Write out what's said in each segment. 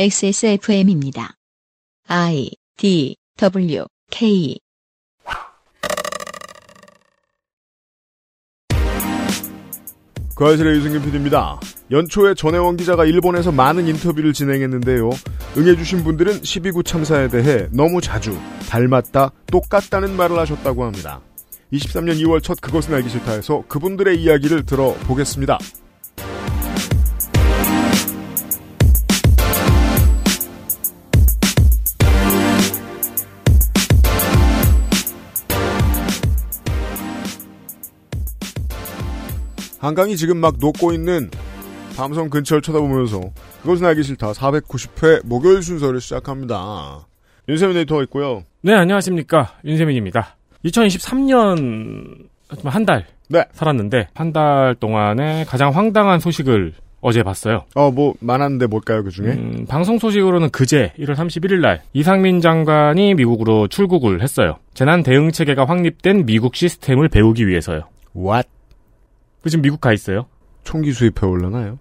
XSFM입니다. I D W K 그 아실의 유승균 PD입니다. 연초에 전혜원 기자가 일본에서 많은 인터뷰를 진행했는데요. 응해주신 분들은 12구 참사에 대해 너무 자주 닮았다, 똑같다는 말을 하셨다고 합니다. 23년 2월 첫 그것은 알기 싫다에서 그분들의 이야기를 들어보겠습니다. 한강이 지금 막 녹고 있는 밤섬 근처를 쳐다보면서 그것은 알기 싫다 490회 목요일 순서를 시작합니다. 윤세민 에디터가 있고요. 네, 안녕하십니까. 윤세민입니다. 2023년 한 달 네. 살았는데 한 달 동안에 가장 황당한 소식을 어제 봤어요. 어, 뭐 많았는데 뭘까요, 그 중에? 음, 방송 소식으로는 그제 1월 31일 날 이상민 장관이 미국으로 출국을 했어요. 재난 대응 체계가 확립된 미국 시스템을 배우기 위해서요. What? 그 지금 미국 가 있어요. 총기 수입해 올라나요?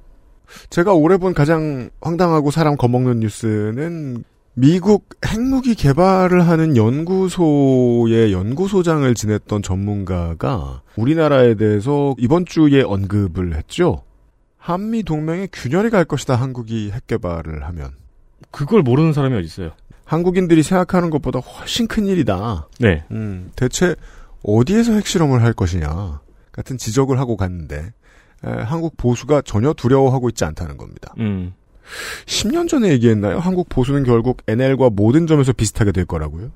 제가 올해 본 가장 황당하고 사람 겁먹는 뉴스는 미국 핵무기 개발을 하는 연구소의 연구소장을 지냈던 전문가가 우리나라에 대해서 이번 주에 언급을 했죠. 한미 동맹에 균열이 갈 것이다. 한국이 핵 개발을 하면. 그걸 모르는 사람이 어디 있어요? 한국인들이 생각하는 것보다 훨씬 큰 일이다. 네. 음, 대체 어디에서 핵실험을 할 것이냐 같은 지적을 하고 갔는데 에, 한국 보수가 전혀 두려워하고 있지 않다는 겁니다. 음. 10년 전에 얘기했나요? 한국 보수는 결국 NL과 모든 점에서 비슷하게 될 거라고요?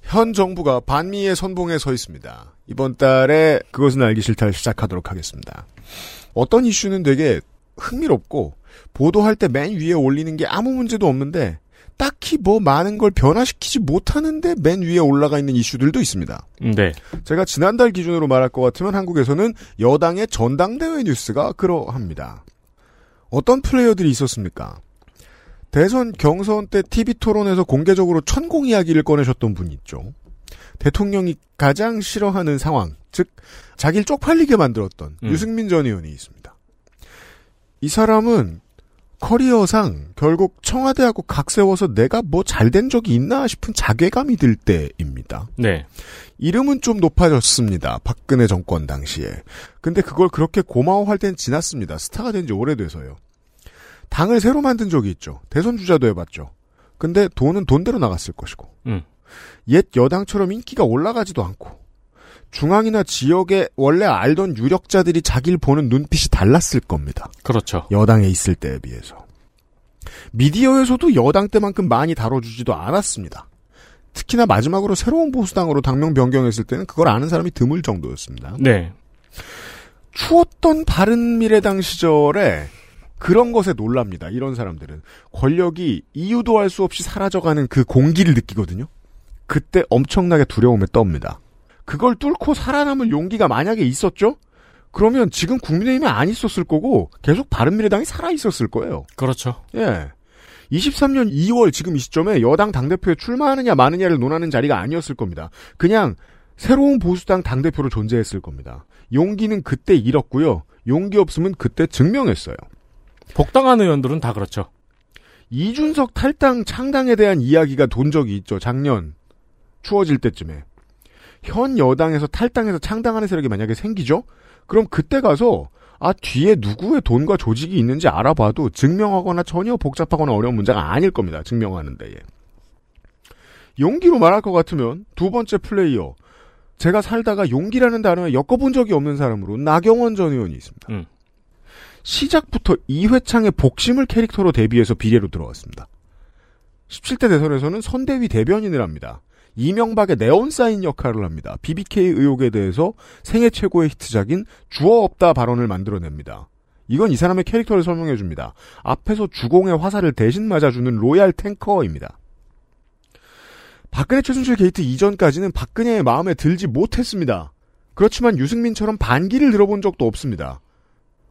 현 정부가 반미의 선봉에 서 있습니다. 이번 달에 그것은 알기 싫다를 시작하도록 하겠습니다. 어떤 이슈는 되게 흥미롭고 보도할 때 맨 위에 올리는 게 아무 문제도 없는데 딱히 뭐 많은 걸 변화시키지 못하는데 맨 위에 올라가 있는 이슈들도 있습니다. 네. 제가 지난달 기준으로 말할 것 같으면 한국에서는 여당의 전당대회 뉴스가 그러합니다. 어떤 플레이어들이 있었습니까? 대선 경선 때 TV 토론에서 공개적으로 천공 이야기를 꺼내셨던 분이 있죠. 대통령이 가장 싫어하는 상황, 즉 자기를 쪽팔리게 만들었던 음. 유승민 전 의원이 있습니다. 이 사람은 커리어상 결국 청와대하고 각 세워서 내가 뭐 잘된 적이 있나 싶은 자괴감이 들 때입니다. 네. 이름은 좀 높아졌습니다. 박근혜 정권 당시에. 근데 그걸 그렇게 고마워할 땐 지났습니다. 스타가 된 지 오래돼서요. 당을 새로 만든 적이 있죠. 대선 주자도 해봤죠. 근데 돈은 돈대로 나갔을 것이고. 음. 옛 여당처럼 인기가 올라가지도 않고. 중앙이나 지역에 원래 알던 유력자들이 자기를 보는 눈빛이 달랐을 겁니다. 그렇죠. 여당에 있을 때에 비해서. 미디어에서도 여당 때만큼 많이 다뤄주지도 않았습니다. 특히나 마지막으로 새로운 보수당으로 당명 변경했을 때는 그걸 아는 사람이 드물 정도였습니다. 네. 추웠던 바른미래당 시절에 그런 것에 놀랍니다. 이런 사람들은 권력이 이유도 알 수 없이 사라져가는 그 공기를 느끼거든요. 그때 엄청나게 두려움에 떱니다. 그걸 뚫고 살아남을 용기가 만약에 있었죠? 그러면 지금 국민의힘이 안 있었을 거고 계속 바른미래당이 살아 있었을 거예요. 그렇죠. 예. 23년 2월 지금 이 시점에 여당 당대표에 출마하느냐 마느냐를 논하는 자리가 아니었을 겁니다. 그냥 새로운 보수당 당대표로 존재했을 겁니다. 용기는 그때 잃었고요. 용기 없으면 그때 증명했어요. 복당한 의원들은 다 그렇죠. 이준석 탈당 창당에 대한 이야기가 돈 적이 있죠. 작년 추워질 때쯤에. 현 여당에서 탈당해서 창당하는 세력이 만약에 생기죠? 그럼 그때 가서 아 뒤에 누구의 돈과 조직이 있는지 알아봐도 증명하거나 전혀 복잡하거나 어려운 문제가 아닐 겁니다. 증명하는데. 예. 용기로 말할 것 같으면 두 번째 플레이어 제가 살다가 용기라는 단어에 엮어본 적이 없는 사람으로 나경원 전 의원이 있습니다. 음. 시작부터 이회창의 복심을 캐릭터로 데뷔해서 비례로 들어왔습니다. 17대 대선에서는 선대위 대변인을 합니다. 이명박의 네온사인 역할을 합니다. BBK 의혹에 대해서 생애 최고의 히트작인 주어 없다 발언을 만들어냅니다. 이건 이 사람의 캐릭터를 설명해 줍니다. 앞에서 주공의 화살을 대신 맞아주는 royal tanker입니다. 박근혜 최순실 게이트 이전까지는 박근혜의 마음에 들지 못했습니다. 그렇지만 유승민처럼 반기를 들어본 적도 없습니다.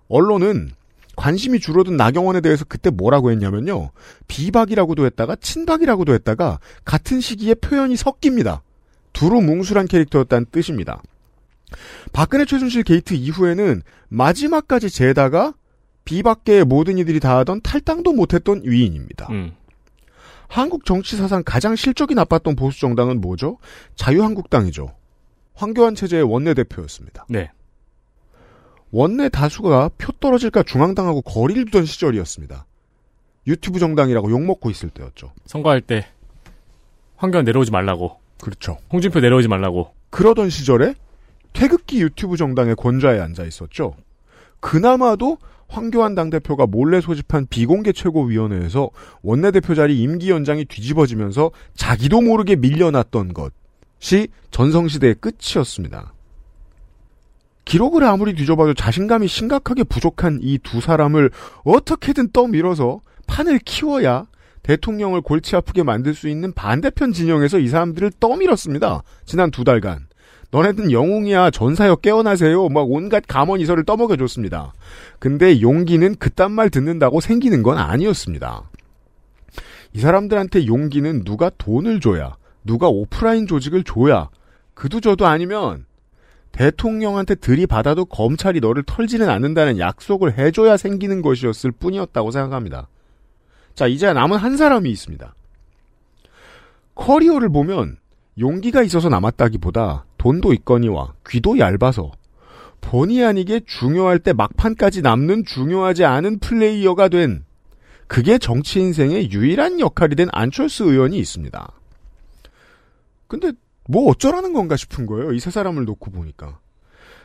언론은 관심이 줄어든 나경원에 대해서 그때 뭐라고 했냐면요. 비박이라고도 했다가 친박이라고도 했다가 같은 시기에 표현이 섞입니다. 두루 뭉술한 캐릭터였다는 뜻입니다. 박근혜 최순실 게이트 이후에는 마지막까지 재다가 비박계의 모든 이들이 다 하던 탈당도 못했던 위인입니다. 음. 한국 정치 사상 가장 실적이 나빴던 보수 정당은 뭐죠? 자유한국당이죠. 황교안 체제의 원내대표였습니다. 네. 원내 다수가 표 떨어질까 중앙당하고 거리를 두던 시절이었습니다. 유튜브 정당이라고 욕먹고 있을 때였죠. 선거할 때 황교안 내려오지 말라고. 그렇죠. 홍준표 내려오지 말라고. 그러던 시절에 태극기 유튜브 정당의 권좌에 앉아 있었죠. 그나마도 황교안 당대표가 몰래 소집한 비공개 최고위원회에서 원내대표 자리 임기 연장이 뒤집어지면서 자기도 모르게 밀려났던 것이 전성시대의 끝이었습니다. 기록을 아무리 뒤져봐도 자신감이 심각하게 부족한 이 두 사람을 어떻게든 떠밀어서 판을 키워야 대통령을 골치 아프게 만들 수 있는 반대편 진영에서 이 사람들을 떠밀었습니다. 지난 두 달간. 너네는 영웅이야 전사여 깨어나세요 막 온갖 감언이설을 떠먹여줬습니다. 근데 용기는 그딴 말 듣는다고 생기는 건 아니었습니다. 이 사람들한테 용기는 누가 돈을 줘야 누가 오프라인 조직을 줘야 그도 저도 아니면 대통령한테 들이받아도 검찰이 너를 털지는 않는다는 약속을 해줘야 생기는 것이었을 뿐이었다고 생각합니다. 자 이제 남은 한 사람이 있습니다. 커리어를 보면 용기가 있어서 남았다기보다 돈도 있거니와 귀도 얇아서 본의 아니게 중요할 때 막판까지 남는 중요하지 않은 플레이어가 된 그게 정치 인생의 유일한 역할이 된 안철수 의원이 있습니다. 근데 뭐 어쩌라는 건가 싶은 거예요. 이 세 사람을 놓고 보니까.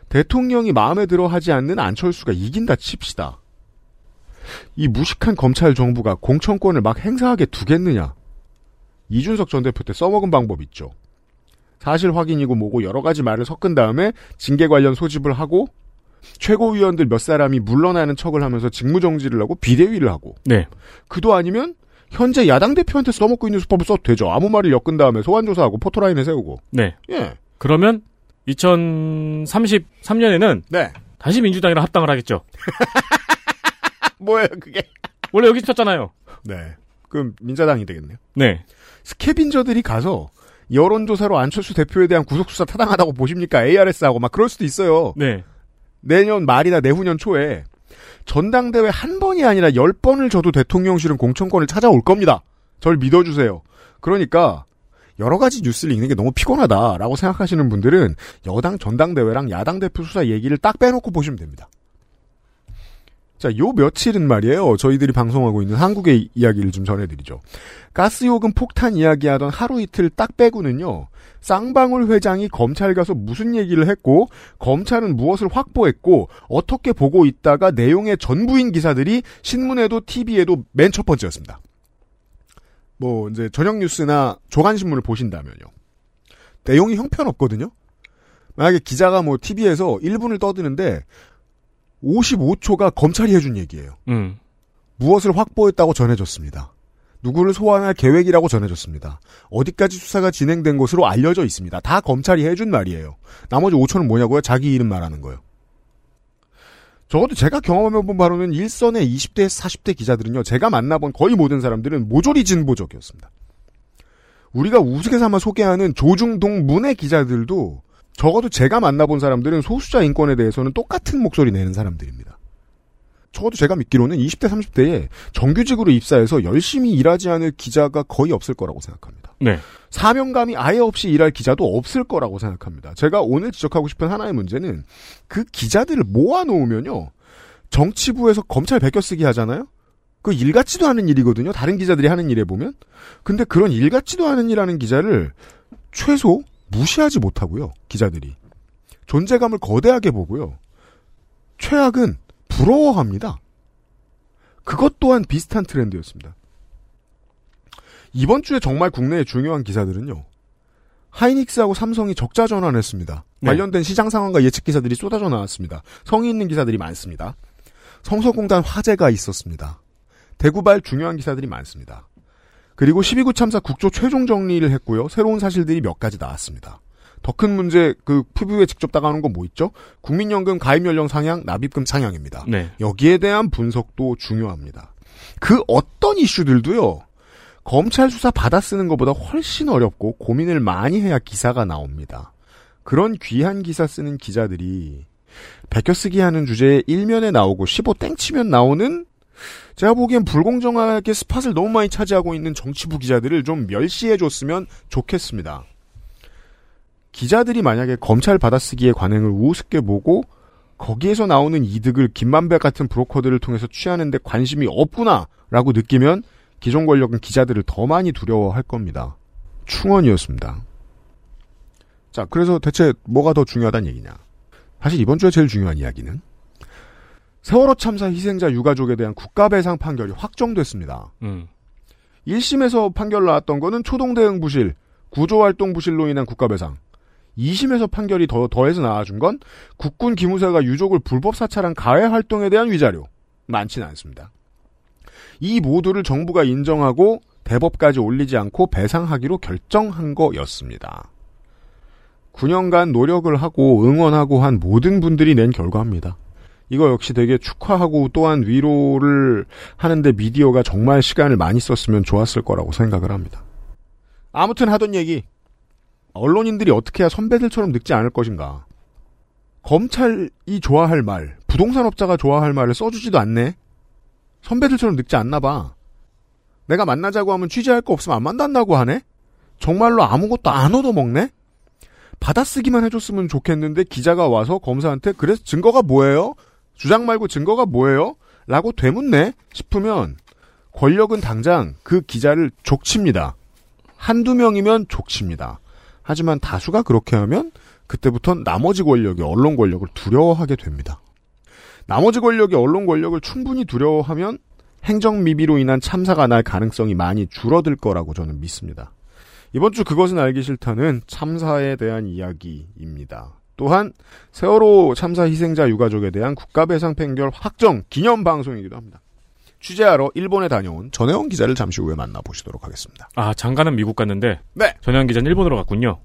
대통령이 마음에 들어 하지 않는 안철수가 이긴다 칩시다. 이 무식한 검찰 정부가 공천권을 막 행사하게 두겠느냐. 이준석 전 대표 때 써먹은 방법 있죠. 사실 확인이고 뭐고 여러 가지 말을 섞은 다음에 징계 관련 소집을 하고 최고위원들 몇 사람이 물러나는 척을 하면서 직무정지를 하고 비대위를 하고 네. 그도 아니면 현재 야당 대표한테 써먹고 있는 수법을 써도 되죠. 아무 말을 엮은 다음에 소환조사하고 포토라인에 세우고. 네. 예. 그러면 2033년에는 네. 다시 민주당이랑 합당을 하겠죠. 뭐예요, 그게? 원래 여기 있었잖아요. 네. 그럼 민자당이 되겠네요. 네. 스캐빈저들이 가서 여론조사로 안철수 대표에 대한 구속수사 타당하다고 보십니까? ARS하고 막 그럴 수도 있어요. 네. 내년 말이나 내후년 초에 전당대회 한 번이 아니라 열 번을 줘도 대통령실은 공천권을 찾아올 겁니다. 절 믿어주세요. 그러니까 여러 가지 뉴스를 읽는 게 너무 피곤하다라고 생각하시는 분들은 여당 전당대회랑 야당 대표 수사 얘기를 딱 빼놓고 보시면 됩니다. 자, 요 며칠은 말이에요. 저희들이 방송하고 있는 한국의 이야기를 좀 전해드리죠. 가스요금 폭탄 이야기하던 하루 이틀 딱 빼고는요. 쌍방울 회장이 검찰 가서 무슨 얘기를 했고 검찰은 무엇을 확보했고 어떻게 보고 있다가 내용의 전부인 기사들이 신문에도 TV에도 맨 첫 번째였습니다. 뭐 이제 저녁 뉴스나 조간 신문을 보신다면요. 내용이 형편없거든요. 만약에 기자가 뭐 TV에서 1분을 떠드는데 55초가 검찰이 해준 얘기예요. 음. 무엇을 확보했다고 전해졌습니다. 누구를 소환할 계획이라고 전해졌습니다. 어디까지 수사가 진행된 것으로 알려져 있습니다. 다 검찰이 해준 말이에요. 나머지 5초는 뭐냐고요? 자기 이름 말하는 거예요. 적어도 제가 경험해본 바로는 일선의 20대, 40대 기자들은요, 제가 만나본 거의 모든 사람들은 모조리 진보적이었습니다. 우리가 우스개 삼아 소개하는 조중동 문의 기자들도 적어도 제가 만나본 사람들은 소수자 인권에 대해서는 똑같은 목소리 내는 사람들입니다. 적어도 제가 믿기로는 20대, 30대에 정규직으로 입사해서 열심히 일하지 않을 기자가 거의 없을 거라고 생각합니다. 네. 사명감이 아예 없이 일할 기자도 없을 거라고 생각합니다. 제가 오늘 지적하고 싶은 하나의 문제는 그 기자들을 모아놓으면요. 정치부에서 검찰 베껴쓰기 하잖아요? 그 일 같지도 않은 일이거든요. 다른 기자들이 하는 일에 보면. 근데 그런 일 같지도 않은 일 하는 기자를 최소 무시하지 못하고요. 기자들이. 존재감을 거대하게 보고요. 최악은 부러워합니다. 그것 또한 비슷한 트렌드였습니다. 이번 주에 정말 국내의 중요한 기사들은요. 하이닉스하고 삼성이 적자 전환했습니다. 네. 관련된 시장 상황과 예측 기사들이 쏟아져 나왔습니다. 성의 있는 기사들이 많습니다. 성서공단 화재가 있었습니다. 대구발 중요한 기사들이 많습니다. 그리고 12구 참사 국조 최종 정리를 했고요. 새로운 사실들이 몇 가지 나왔습니다. 더 큰 문제, 그, 피부에 직접 다가오는 건 뭐 있죠? 국민연금 가입 연령 상향, 납입금 상향입니다. 네. 여기에 대한 분석도 중요합니다. 그 어떤 이슈들도요, 검찰 수사 받아 쓰는 것보다 훨씬 어렵고 고민을 많이 해야 기사가 나옵니다. 그런 귀한 기사 쓰는 기자들이 베껴쓰기 하는 주제에 일면에 나오고 15 땡치면 나오는 제가 보기엔 불공정하게 스팟을 너무 많이 차지하고 있는 정치부 기자들을 좀 멸시해 줬으면 좋겠습니다. 기자들이 만약에 검찰 받아쓰기의 관행을 우습게 보고 거기에서 나오는 이득을 김만배 같은 브로커들을 통해서 취하는데 관심이 없구나라고 느끼면 기존 권력은 기자들을 더 많이 두려워할 겁니다. 충언이었습니다. 자, 그래서 대체 뭐가 더 중요하다는 얘기냐? 사실 이번 주에 제일 중요한 이야기는 세월호 참사 희생자 유가족에 대한 국가배상 판결이 확정됐습니다. 음. 1심에서 판결 나왔던 거는 초동대응 부실, 구조활동 부실로 인한 국가배상. 2심에서 판결이 더, 더해서 나와준 건 국군 기무사가 유족을 불법 사찰한 가해 활동에 대한 위자료. 많지는 않습니다. 이 모두를 정부가 인정하고 대법까지 올리지 않고 배상하기로 결정한 거였습니다. 9년간 노력을 하고 응원하고 한 모든 분들이 낸 결과입니다. 이거 역시 되게 축하하고 또한 위로를 하는데 미디어가 정말 시간을 많이 썼으면 좋았을 거라고 생각을 합니다. 아무튼 하던 얘기. 언론인들이 어떻게 해야 선배들처럼 늙지 않을 것인가. 검찰이 좋아할 말, 부동산업자가 좋아할 말을 써주지도 않네. 선배들처럼 늙지 않나 봐. 내가 만나자고 하면 취재할 거 없으면 안 만난다고 하네? 정말로 아무것도 안 얻어먹네? 받아쓰기만 해줬으면 좋겠는데 기자가 와서 검사한테 그래서 증거가 뭐예요? 주장 말고 증거가 뭐예요? 라고 되묻네 싶으면 권력은 당장 그 기자를 족칩니다. 한두 명이면 족칩니다. 하지만 다수가 그렇게 하면 그때부터는 나머지 권력이 언론 권력을 두려워하게 됩니다. 나머지 권력이 언론 권력을 충분히 두려워하면 행정 미비로 인한 참사가 날 가능성이 많이 줄어들 거라고 저는 믿습니다. 이번 주 그것은 알기 싫다는 참사에 대한 이야기입니다. 또한 세월호 참사 희생자 유가족에 대한 국가배상 판결 확정 기념 방송이기도 합니다. 취재하러 일본에 다녀온 전혜원 기자를 잠시 후에 만나보시도록 하겠습니다. 아, 장관은 미국 갔는데 네. 전현 기자는 일본으로 갔군요.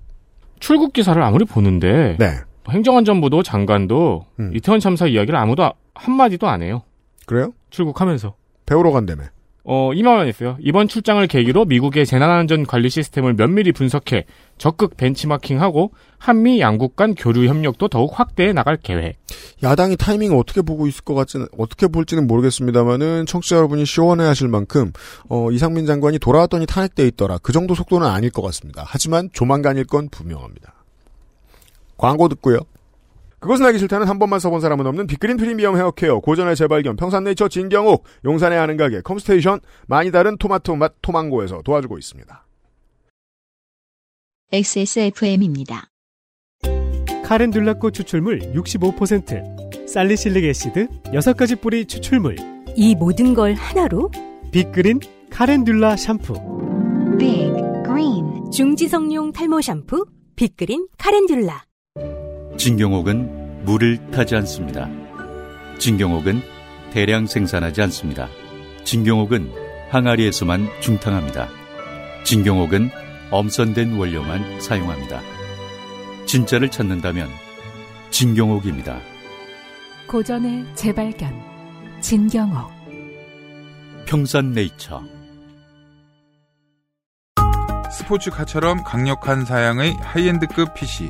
출국 기사를 아무리 보는데 네. 행정안전부도 장관도 음. 이태원 참사 이야기를 아무도 아- 한마디도 안 해요. 그래요? 출국하면서. 배우러 간다며. 어, 이 말만 했어요. 이번 출장을 계기로 미국의 재난안전 관리 시스템을 면밀히 분석해 적극 벤치마킹하고 한미 양국 간 교류 협력도 더욱 확대해 나갈 계획. 야당이 타이밍을 어떻게 보고 있을 것 같지는 어떻게 볼지는 모르겠습니다만은 청취자 여러분이 시원해하실 만큼 어, 이상민 장관이 돌아왔더니 탄핵돼 있더라. 그 정도 속도는 아닐 것 같습니다. 하지만 조만간일 건 분명합니다. 광고 듣고요. 그것은 알기 싫다는 한 번만 써본 사람은 없는 빅그린 프리미엄 헤어케어, 고전의 재발견, 평산네이처 진경옥, 용산에 아는 가게, 컴스테이션, 많이 다른 토마토 맛 토망고에서 도와주고 있습니다. XSFM입니다. calendula꽃 추출물 65%, salicylic acid 6가지 뿌리 추출물, 이 모든 걸 하나로 빅그린 calendula 샴푸. Green 중지성용 탈모 샴푸 빅그린 카렌듈라 진경옥은 물을 타지 않습니다. 진경옥은 대량 생산하지 않습니다. 진경옥은 항아리에서만 중탕합니다. 진경옥은 엄선된 원료만 사용합니다. 진짜를 찾는다면 진경옥입니다. 고전의 재발견 진경옥 평산네이처 스포츠카처럼 강력한 사양의 high-end급 PC.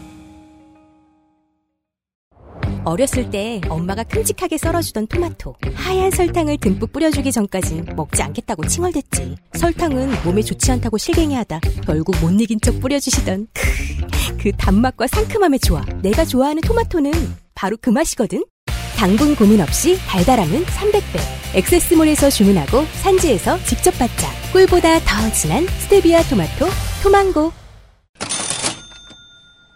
어렸을 때 엄마가 큼직하게 썰어주던 토마토. 하얀 설탕을 듬뿍 뿌려주기 전까진 먹지 않겠다고 칭얼댔지. 설탕은 몸에 좋지 않다고 실갱이하다 결국 못 이긴 척 뿌려주시던 크, 그 단맛과 상큼함의 조화. 내가 좋아하는 토마토는 바로 그 맛이거든. 당분 고민 없이 달달함은 300배. 엑세스몰에서 주문하고 산지에서 직접 받자. 꿀보다 더 진한 스테비아 토마토 토망고.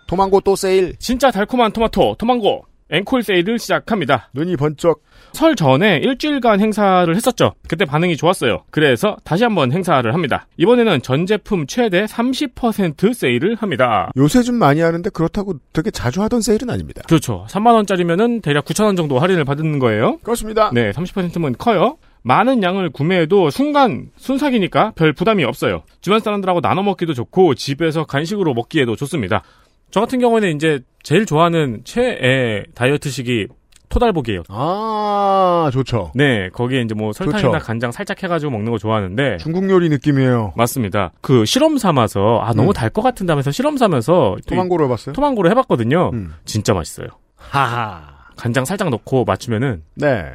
토망고 또 세일. 진짜 달콤한 토마토, 토망고. 앵콜 세일을 시작합니다. 눈이 번쩍. 설 전에 일주일간 행사를 했었죠. 그때 반응이 좋았어요. 그래서 다시 한번 행사를 합니다. 이번에는 전 제품 최대 30% 세일을 합니다. 요새 좀 많이 하는데 그렇다고 되게 자주 하던 세일은 아닙니다. 그렇죠. 3만원짜리면은 대략 9천원 정도 할인을 받는 거예요. 그렇습니다. 네, 30%면 커요. 많은 양을 구매해도 순간 순삭이니까 별 부담이 없어요. 주변 사람들하고 나눠 먹기도 좋고 집에서 간식으로 먹기에도 좋습니다. 저 같은 경우에는 이제 제일 좋아하는 최애 다이어트식이 토달복이에요. 아, 좋죠. 네, 거기에 이제 뭐 설탕이나 좋죠. 간장 살짝 해가지고 먹는 거 좋아하는데 중국 요리 느낌이에요. 맞습니다. 그 실험 삼아서 아 너무 음. 달것 같은데 하면서 실험 삼아서 토망고로 해봤어요? 토망고를 해봤거든요. 음. 진짜 맛있어요. 하하. 간장 살짝 넣고 맞추면은 네.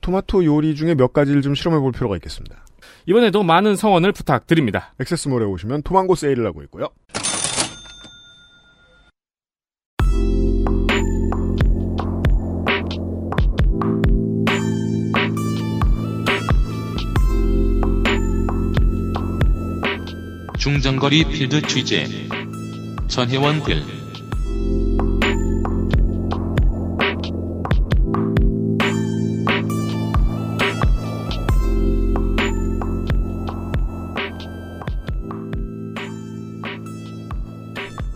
토마토 요리 중에 몇 가지를 좀 실험해 볼 필요가 있겠습니다. 이번에도 많은 성원을 부탁드립니다. 액세스몰에 오시면 토망고 세일을 하고 있고요. 중장거리 필드 취재 전혜원 글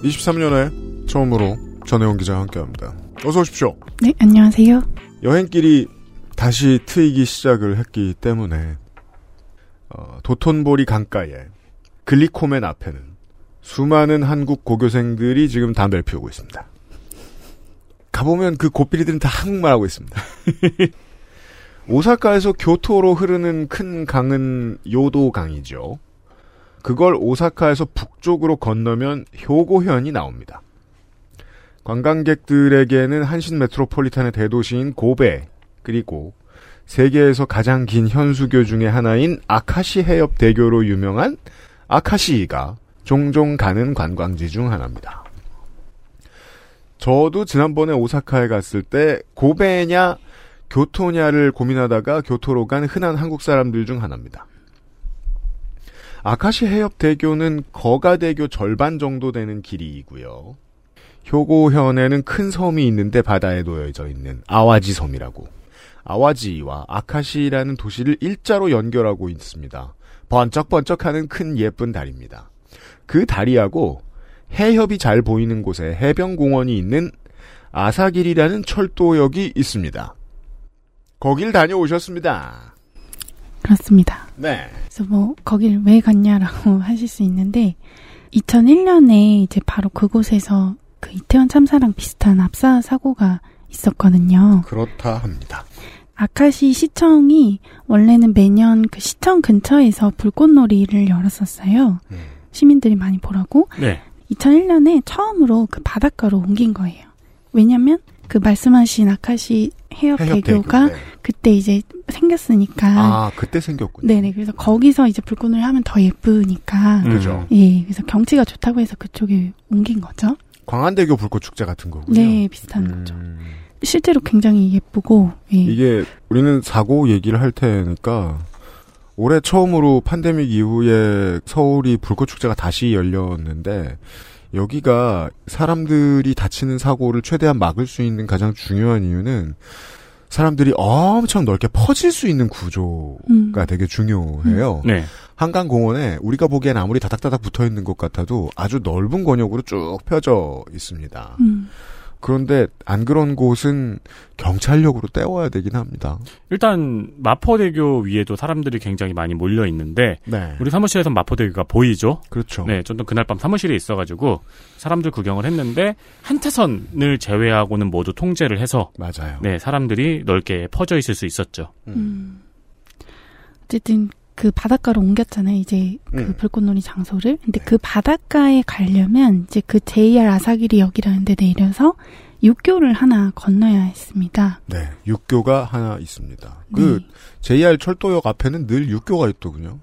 이십삼 년에 처음으로 전혜원 기자와 함께합니다. 어서 오십시오. 네, 안녕하세요. 여행길이 다시 트이기 시작을 했기 때문에 어, 도톤보리 강가에 글리코맨 앞에는 수많은 한국 고교생들이 지금 담배를 피우고 있습니다. 가보면 그 고삐리들은 다 한국말 하고 있습니다. 오사카에서 교토로 흐르는 큰 강은 요도강이죠. 그걸 오사카에서 북쪽으로 건너면 효고현이 나옵니다. 관광객들에게는 한신 메트로폴리탄의 대도시인 고베 그리고 세계에서 가장 긴 현수교 중의 하나인 아카시 해협 대교로 유명한 아카시가 종종 가는 관광지 중 하나입니다. 저도 지난번에 오사카에 갔을 때 고베냐 교토냐를 고민하다가 교토로 간 흔한 한국 사람들 중 하나입니다. 아카시 해협 대교는 거가대교 절반 정도 되는 길이고요. 효고현에는 큰 섬이 있는데 바다에 놓여져 있는 아와지 섬이라고. 아와지와 아카시라는 도시를 일자로 연결하고 있습니다. 번쩍번쩍하는 큰 예쁜 다리입니다. 그 다리하고 해협이 잘 보이는 곳에 해변공원이 있는 아사길이라는 철도역이 있습니다. 거길 다녀오셨습니다. 그렇습니다. 네. 그래서 뭐 거길 왜 갔냐라고 하실 수 있는데 2001년에 이제 바로 그곳에서 그 이태원 참사랑 비슷한 압사 사고가 있었거든요. 그렇다 합니다. 아카시 시청이 원래는 매년 그 시청 근처에서 불꽃놀이를 열었었어요. 음. 시민들이 많이 보라고. 네. 2001년에 처음으로 그 바닷가로 옮긴 거예요. 왜냐면 그 말씀하신 아카시 해협, 해협 대교가 대교, 네. 그때 이제 생겼으니까. 아, 그때 생겼군요. 네네. 그래서 거기서 이제 불꽃놀이 하면 더 예쁘니까. 음. 그죠. 예. 그래서 경치가 좋다고 해서 그쪽에 옮긴 거죠. 광안대교 불꽃축제 같은 거군요. 네, 비슷한 음. 거죠. 실제로 굉장히 예쁘고. 예. 이게 우리는 사고 얘기를 할 테니까 올해 처음으로 팬데믹 이후에 서울이 불꽃 축제가 다시 열렸는데 여기가 사람들이 다치는 사고를 최대한 막을 수 있는 가장 중요한 이유는 사람들이 엄청 넓게 퍼질 수 있는 구조가 음. 되게 중요해요. 네. 한강공원에 우리가 보기엔 아무리 다닥다닥 붙어 있는 것 같아도 아주 넓은 권역으로 쭉 펴져 있습니다. 음. 그런데 안 그런 곳은 경찰력으로 떼워야 되긴 합니다. 일단 마포대교 위에도 사람들이 굉장히 많이 몰려 있는데 네. 우리 사무실에서 마포대교가 보이죠. 그렇죠. 네, 저도 그날 밤 사무실에 있어가지고 사람들 구경을 했는데 한태선을 제외하고는 모두 통제를 해서 맞아요. 네 사람들이 넓게 퍼져 있을 수 있었죠. 음. 어쨌든 그 바닷가로 옮겼잖아요. 이제 그 음. 불꽃놀이 장소를. 근데 그 바닷가에 가려면 이제 그 JR 아사기리 역이라는 데 내려서 육교를 하나 건너야 했습니다. 네, 육교가 하나 있습니다. 그 네. JR 철도역 앞에는 늘 육교가 있더군요.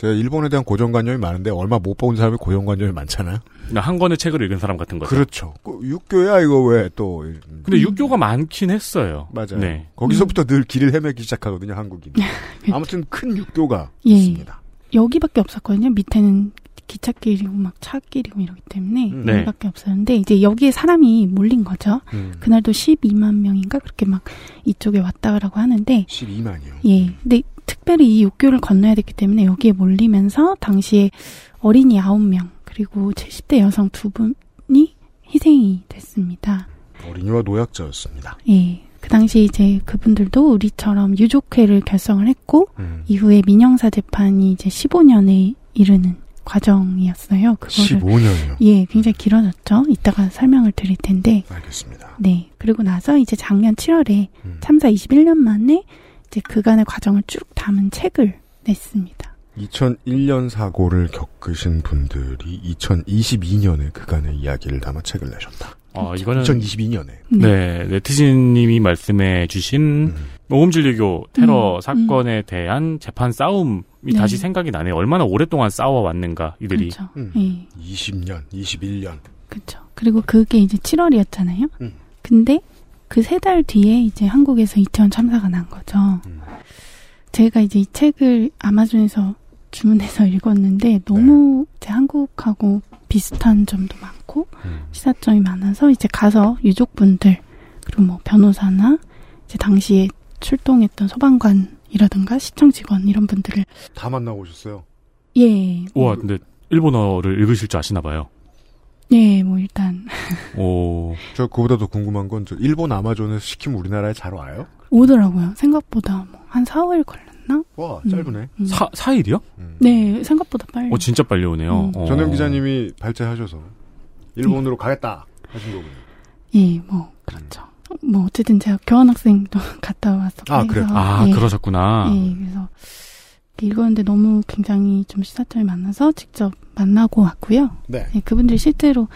제가 일본에 대한 고정관념이 많은데 얼마 못 본 사람이 고정관념이 많잖아요. 그냥 한 권의 책을 읽은 사람 같은 거죠. 그렇죠. 그 육교야 이거 왜 또? 근데 육교가 많긴 했어요. 맞아요. 네. 거기서부터 늘 길을 헤매기 시작하거든요, 한국인. 아무튼 큰 육교가 예. 있습니다. 여기밖에 없었거든요. 밑에는 기찻길이고 막 차길이고 이러기 때문에 네. 우리밖에 없었는데 이제 여기에 사람이 몰린 거죠. 음. 그날도 12만 명인가 그렇게 막 이쪽에 왔다라고 하는데 12만이요. 예. 근데 특별히 이 육교를 건너야 됐기 때문에 여기에 몰리면서 당시에 어린이 9명 그리고 70대 여성 두 분이 희생이 됐습니다. 어린이와 노약자였습니다. 예. 그 당시 이제 그분들도 우리처럼 유족회를 결성을 했고 음. 이후에 민영사 재판이 이제 15년에 이르는 과정이었어요. 그거를 15년이요. 예, 굉장히 길어졌죠. 이따가 설명을 드릴 텐데. 알겠습니다. 네. 그리고 나서 이제 작년 7월에 음. 참사 21년 만에 이제 그간의 과정을 쭉 담은 책을 냈습니다. 2001년 사고를 겪으신 분들이 2022년에 그간의 이야기를 담아 책을 내셨다. 어, 이거는 2022년에. 네, 네티즌님이 말씀해 주신 오음진리교 테러 음, 사건에 대한 재판 싸움이 네. 다시 생각이 나네요. 얼마나 오랫동안 싸워왔는가 이들이. 그렇죠. 음. 예. 20년, 21년. 그렇죠. 그리고 그게 이제 7월이었잖아요. 음. 근데 그 세 달 뒤에 이제 한국에서 이태원 참사가 난 거죠. 음. 제가 이제 이 책을 아마존에서 주문해서 읽었는데 너무 이제 한국하고 비슷한 점도 많고 음. 시사점이 많아서 이제 가서 유족분들 그리고 뭐 변호사나 이제 당시에 출동했던 소방관이라든가 시청 직원 이런 분들을 다 만나고 오셨어요. 예, 우와, 근데 일본어를 읽으실 줄 아시나 봐요. 예, 뭐 일단 오, 저 그보다 더 궁금한 건 저 일본 아마존에서 시키면 우리나라에 잘 와요? 오더라고요. 생각보다 뭐 한 4, 5일 걸렸나? 와, 음. 짧으네. 음. 사, 4일이요? 음. 네, 생각보다 빨리. 어, 진짜 빨리 오네요. 음. 어. 전현 기자님이 발제하셔서 일본으로 가겠다 하신 거군요. 예, 뭐 그렇죠. 뭐 어쨌든 제가 교환학생도 갔다 왔었고 아, 그래요? 아, 예, 그러셨구나. 예, 그래서 읽었는데 너무 굉장히 좀 시사점이 많아서 직접 만나고 왔고요. 네. 예, 그분들이 실제로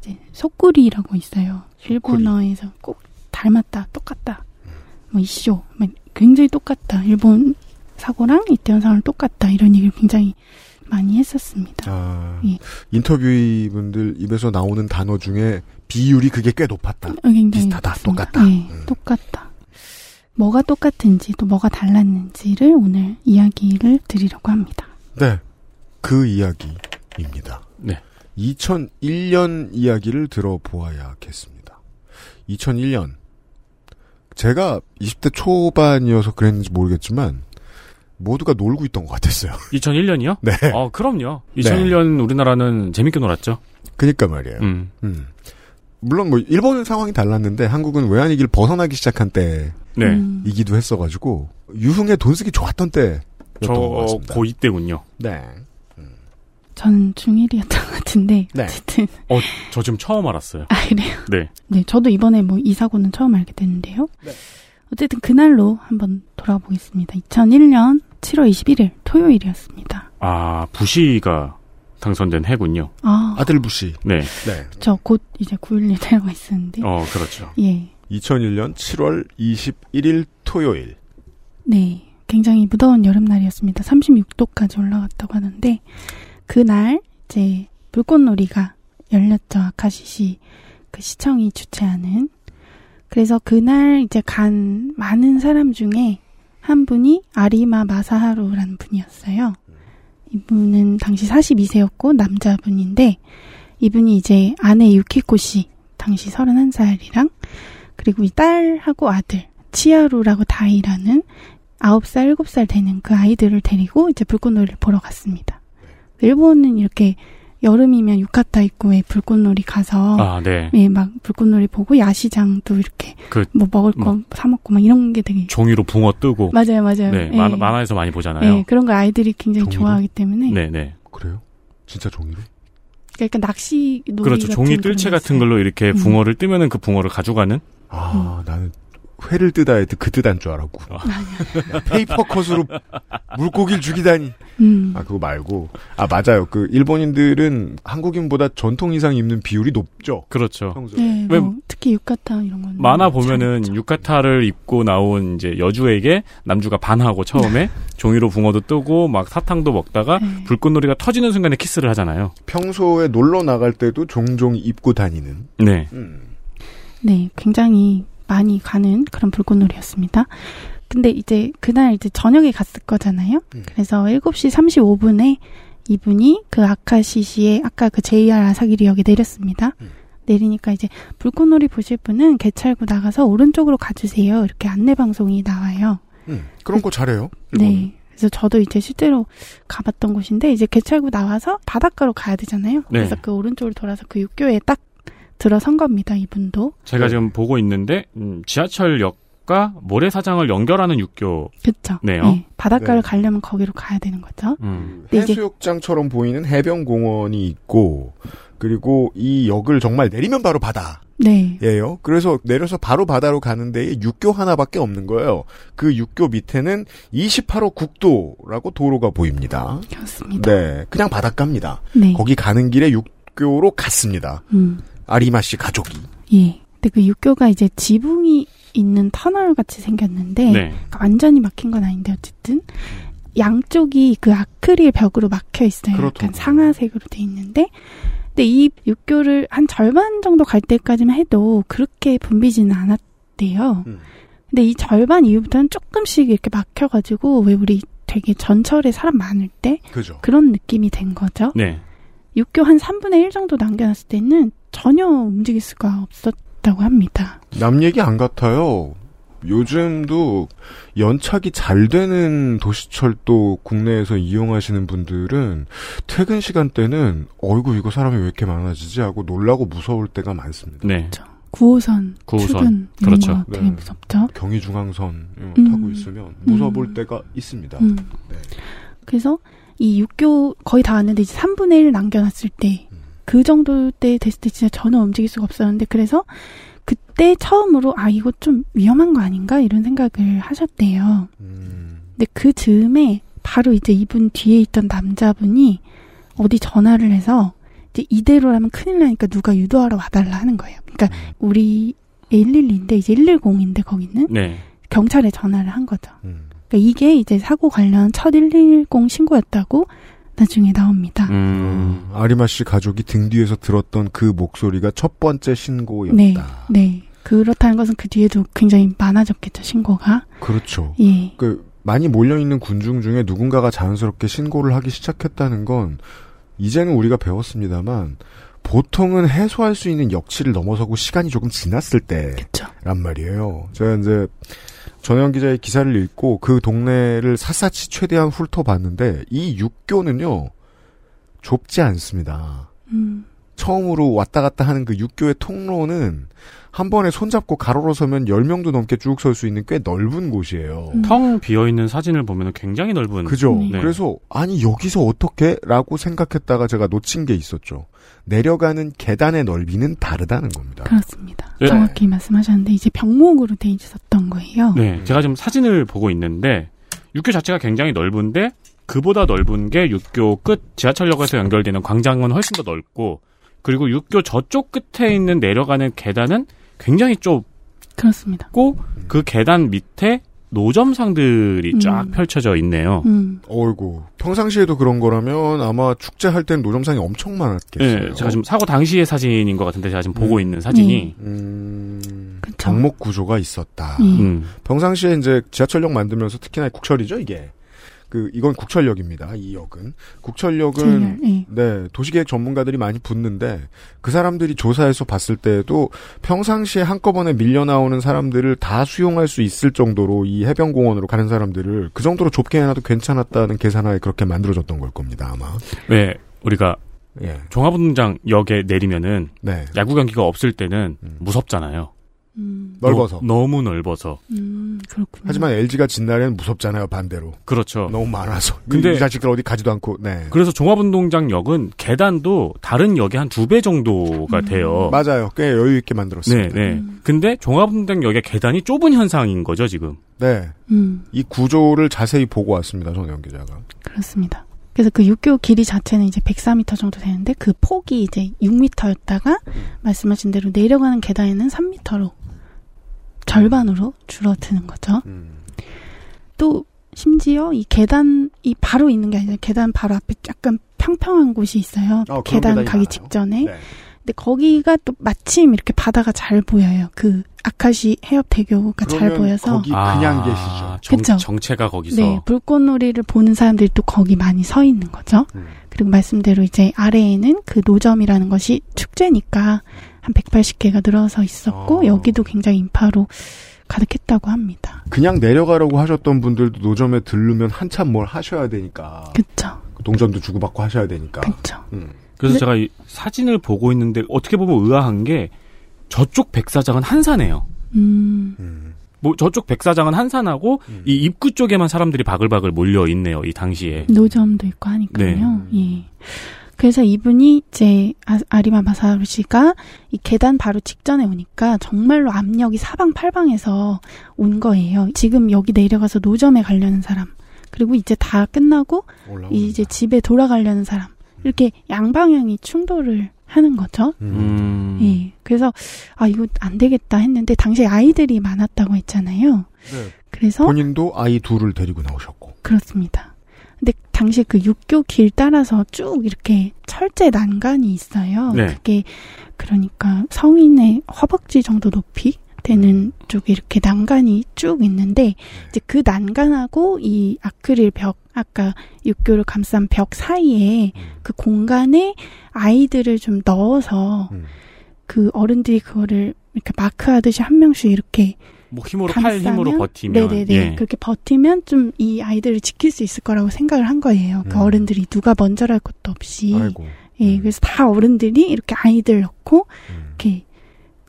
이제 속구리라고 있어요. 일본어에서 꼭 닮았다, 똑같다. 뭐 이쇼, 막 굉장히 똑같다. 일본 사고랑 이태원 사고랑 똑같다. 이런 얘기를 굉장히 많이 했었습니다. 아, 예. 인터뷰이분들 입에서 나오는 단어 중에 비율이 그게 꽤 높았다. 어, 굉장히 비슷하다, 높습니다. 똑같다. 예, 음. 똑같다. 뭐가 똑같은지 또 뭐가 달랐는지를 오늘 이야기를 드리려고 합니다. 네. 그 이야기입니다. 네. 2001년 이야기를 들어보아야겠습니다. 2001년. 제가 20대 초반이어서 그랬는지 모르겠지만, 모두가 놀고 있던 것 같았어요. 2001년이요? 네. 어, 그럼요. 2001년 우리나라는 재밌게 놀았죠. 그니까 말이에요. 음. 음. 물론 뭐, 일본은 상황이 달랐는데, 한국은 외환위기를 벗어나기 시작한 때 이기도 네. 음, 했어가지고, 유흥에 돈 쓰기 좋았던 때였던 저것 같습니다. 고2 때군요. 네. 저는 중1이었던 것 같은데 네. 어쨌든 어, 저 지금 처음 알았어요. 아 그래요. 네. 네, 저도 이번에 뭐 이 사고는 처음 알게 됐는데요. 네. 어쨌든 그날로 한번 돌아보겠습니다. 2001년 7월 21일 토요일이었습니다. 아, 부시가 당선된 해군요. 아, 아들 부씨. 네. 네. 저곧 이제 9일에 내려가 있었는데. 어, 그렇죠. 예. 2001년 7월 21일 토요일. 네. 굉장히 무더운 여름날이었습니다. 36도까지 올라갔다고 하는데, 그날, 이제, 불꽃놀이가 열렸죠. 아카시시, 그 시청이 주최하는. 그래서 그날 이제 간 많은 사람 중에 한 분이 아리마 마사하루라는 분이었어요. 이분은 당시 42세였고, 남자분인데, 이분이 이제 아내 유키코 씨, 당시 31살이랑, 그리고 이 딸하고 아들, 치아루라고 다이라는 9살, 7살 되는 그 아이들을 데리고 이제 불꽃놀이를 보러 갔습니다. 일본은 이렇게 여름이면 유카타 입구에 불꽃놀이 가서 아, 네. 예, 막 불꽃놀이 보고 야시장도 이렇게 그 뭐 먹을 거 사 먹고 막 이런 게 되게 종이로 붕어 뜨고. 맞아요, 맞아요. 네. 예. 만, 만화에서 많이 보잖아요. 예, 그런 거 아이들이 굉장히 종이로? 좋아하기 때문에 네, 네. 그래요? 진짜 종이로? 그러니까 낚시 놀이 그렇죠. 같은 종이 뜰채 거 같은. 걸로 이렇게 음. 붕어를 뜨면은 그 붕어를 가져가는? 아, 나는 회를 뜨다 해도 그 뜨단 줄 알았고. paper cut으로 물고기를 죽이다니. 음. 아, 그거 말고. 아, 맞아요. 그, 일본인들은 한국인보다 전통 의상 입는 비율이 높죠. 그렇죠. 평소에. 네, 왜- 뭐 특히 유카타 이런 건 만화 잘 보면은 입죠. 유카타를 입고 나온 이제 여주에게 남주가 반하고 처음에 종이로 붕어도 뜨고 막 사탕도 먹다가 네. 불꽃놀이가 터지는 순간에 키스를 하잖아요. 평소에 놀러 나갈 때도 종종 입고 다니는. 네. 음. 네, 굉장히 많이 가는 그런 불꽃놀이였습니다. 근데 이제 그날 이제 저녁에 갔을 거잖아요. 음. 그래서 7시 35분에 이분이 그 아카시시의 아까 그 JR 아사기리역에 내렸습니다. 음. 내리니까 이제 불꽃놀이 보실 분은 개찰구 나가서 오른쪽으로 가주세요. 이렇게 안내 방송이 나와요. 음, 그런 거 잘해요. 일본은. 네. 그래서 저도 이제 실제로 가봤던 곳인데 이제 개찰구 나와서 바닷가로 가야 되잖아요. 네. 그래서 그 오른쪽으로 돌아서 그 육교에 딱 들어선 겁니다. 이분도. 제가 네. 지금 보고 있는데 음, 지하철역과 모래사장을 연결하는 육교. 그쵸. 네요. 네. 바닷가를 네. 가려면 거기로 가야 되는 거죠. 음. 이제 해수욕장처럼 보이는 해변공원이 있고 그리고 이 역을 정말 내리면 바로 바다. 네. 예요. 그래서 내려서 바로 바다로 가는 데에 육교 하나밖에 없는 거예요. 그 육교 밑에는 28호 국도라고 도로가 보입니다. 그렇습니다. 네. 그냥 바닷가입니다. 네. 거기 가는 길에 육교로 갔습니다. 음. 아리마 씨 가족이. 예. 근데 그 육교가 이제 지붕이 있는 터널 같이 생겼는데 네. 그러니까 완전히 막힌 건 아닌데 어쨌든 양쪽이 그 아크릴 벽으로 막혀 있어요. 약간 그렇더군요. 상아색으로 돼 있는데 근데 이 육교를 한 절반 정도 갈 때까지만 해도 그렇게 붐비지는 않았대요. 음. 근데 이 절반 이후부터는 조금씩 이렇게 막혀가지고 왜 우리 되게 전철에 사람 많을 때 그죠. 그런 느낌이 된 거죠. 네. 육교 한 3분의 1 정도 남겨놨을 때는 전혀 움직일 수가 없었다고 합니다. 남 얘기 안 같아요. 요즘도 연착이 잘 되는 도시철도 국내에서 이용하시는 분들은 퇴근 시간 때는 어이구 이거 사람이 왜 이렇게 많아지지 하고 놀라고 무서울 때가 많습니다. 네. 9호선, 9호선. 출근 그렇죠. 거 되게 네. 무섭죠. 경의중앙선 어, 음. 타고 있으면 무서울 음. 때가 있습니다. 음. 네. 그래서 이 육교 거의 다 왔는데 이제 3분의 1 남겨놨을 때 음. 그 정도 때 됐을 때 진짜 전혀 움직일 수가 없었는데 그래서 그때 처음으로 아 이거 좀 위험한 거 아닌가 이런 생각을 하셨대요. 음. 근데 그 즈음에 바로 이제 이분 뒤에 있던 남자분이 어디 전화를 해서 이제 이대로라면 큰일 나니까 누가 유도하러 와달라 하는 거예요. 그러니까 우리 112인데 이제 110인데 거기는 네. 경찰에 전화를 한 거죠. 음. 그러니까 이게 이제 사고 관련 첫 110 신고였다고 나중에 나옵니다. 음. 아리마 씨 가족이 등 뒤에서 들었던 그 목소리가 첫 번째 신고였다. 네, 네. 그렇다는 것은 그 뒤에도 굉장히 많아졌겠죠 신고가. 그렇죠. 예, 그 많이 몰려 있는 군중 중에 누군가가 자연스럽게 신고를 하기 시작했다는 건 이제는 우리가 배웠습니다만 보통은 해소할 수 있는 역치를 넘어서고 시간이 조금 지났을 때란 그렇죠. 말이에요. 제가 이제 전현 기자의 기사를 읽고 그 동네를 샅샅이 최대한 훑어봤는데 이 육교는요 좁지 않습니다. 음, 처음으로 왔다 갔다 하는 그 육교의 통로는 한 번에 손잡고 가로로 서면 10명도 넘게 쭉 설 수 있는 꽤 넓은 곳이에요. 음. 텅 비어 있는 사진을 보면 굉장히 넓은. 그죠? 네. 그래서 아니 여기서 어떻게? 라고 생각했다가 제가 놓친 게 있었죠. 내려가는 계단의 넓이는 다르다는 겁니다. 그렇습니다. 네. 정확히 말씀하셨는데 이제 병목으로 돼 있었던 거예요. 네. 제가 지금 사진을 보고 있는데 육교 자체가 굉장히 넓은데 그보다 넓은 게 육교 끝 지하철역에서 연결되는 광장은 훨씬 더 넓고 그리고 육교 저쪽 끝에 있는 내려가는 계단은 굉장히 좁고 그렇습니다. 그 계단 밑에 노점상들이 쫙 음. 펼쳐져 있네요. 음, 어이구. 평상시에도 그런 거라면 아마 축제할 땐 노점상이 엄청 많았겠어요. 네, 제가 지금 사고 당시의 사진인 것 같은데 제가 지금 보고 있는 사진이 음, 그쵸. 정목 구조가 있었다. 예. 음, 평상시에 이제 지하철역 만들면서 특히나 국철이죠, 이게. 그, 이건 국철역입니다, 이 역은. 국철역은, 예. 네, 도시계획 전문가들이 많이 붙는데, 그 사람들이 조사해서 봤을 때에도 평상시에 한꺼번에 밀려 나오는 사람들을 다 수용할 수 있을 정도로 이 해변공원으로 가는 사람들을 그 정도로 좁게 해놔도 괜찮았다는 계산하에 그렇게 만들어졌던 걸 겁니다, 아마. 왜 우리가 예. 종합운동장 역에 내리면은 네. 야구 경기가 없을 때는 음. 무섭잖아요. 음, 넓어서. 너, 너무 넓어서. 음, 그렇군요. 하지만 LG가 진 날에는 무섭잖아요, 반대로. 그렇죠. 너무 많아서. 근데- 이 자식들 어디 가지도 않고, 네. 그래서 종합운동장역은 계단도 다른 역의 한 두 배 정도가 음. 돼요. 맞아요. 꽤 여유 있게 네, 만들었습니다. 네. 음. 근데 종합운동장역의 계단이 좁은 현상인 거죠, 지금. 네. 음, 이 구조를 자세히 보고 왔습니다, 전현 기자가. 그렇습니다. 그래서 그 육교 길이 자체는 이제 104m 정도 되는데 그 폭이 이제 6m였다가 말씀하신 대로 내려가는 계단에는 3m로 절반으로 줄어드는 거죠. 음. 또 심지어 이 계단이 바로 있는 게 아니라 계단 바로 앞에 약간 평평한 곳이 있어요. 어, 계단 가기 많아요. 직전에 네. 근데 거기가 또 마침 이렇게 바다가 잘 보여요. 그 아카시 해협 대교가 잘 보여서. 거기 그냥 계시죠. 아, 정, 그쵸. 정체가 거기서. 네, 불꽃놀이를 보는 사람들이 또 거기 많이 서 있는 거죠. 음. 그리고 말씀대로 이제 아래에는 그 노점이라는 것이 축제니까 한 180개가 늘어서 있었고 어. 여기도 굉장히 인파로 가득했다고 합니다. 그냥 내려가라고 하셨던 분들도 노점에 들르면 한참 뭘 하셔야 되니까. 그쵸. 동전도 주고받고 하셔야 되니까. 그쵸. 음. 그래서 제가 이 사진을 보고 있는데 어떻게 보면 의아한 게 저쪽 백사장은 한산해요. 음, 뭐 저쪽 백사장은 한산하고 이 입구 쪽에만 사람들이 바글바글 몰려 있네요. 이 당시에. 노점도 있고 하니까요. 네. 예. 그래서 이분이 이제 아, 아리마 마사루 씨가 이 계단 바로 직전에 오니까 정말로 압력이 사방팔방에서 온 거예요. 지금 여기 내려가서 노점에 가려는 사람, 그리고 이제 다 끝나고 이제 집에 돌아가려는 사람, 이렇게 양방향이 충돌을 하는 거죠. 음. 예. 그래서 아 이거 안 되겠다 했는데 당시에 아이들이 많았다고 했잖아요. 네. 그래서 본인도 아이 둘을 데리고 나오셨고. 그렇습니다. 근데 당시 그 육교 길 따라서 쭉 이렇게 철제 난간이 있어요. 네. 그게 그러니까 성인의 허벅지 정도 높이 되는 쪽에 이렇게 난간이 쭉 있는데 이제 그 난간하고 이 아크릴 벽 아까 육교를 감싼 벽 사이에 그 공간에 아이들을 좀 넣어서 그 어른들이 그거를 이렇게 마크하듯이 한 명씩 이렇게 뭐 힘으로 팔 힘으로 감싸면 버티면. 네네네. 예. 그렇게 버티면 좀 이 아이들을 지킬 수 있을 거라고 생각을 한 거예요. 그 어른들이 누가 먼저랄 것도 없이. 예 그래서 다 어른들이 이렇게 아이들 넣고 이렇게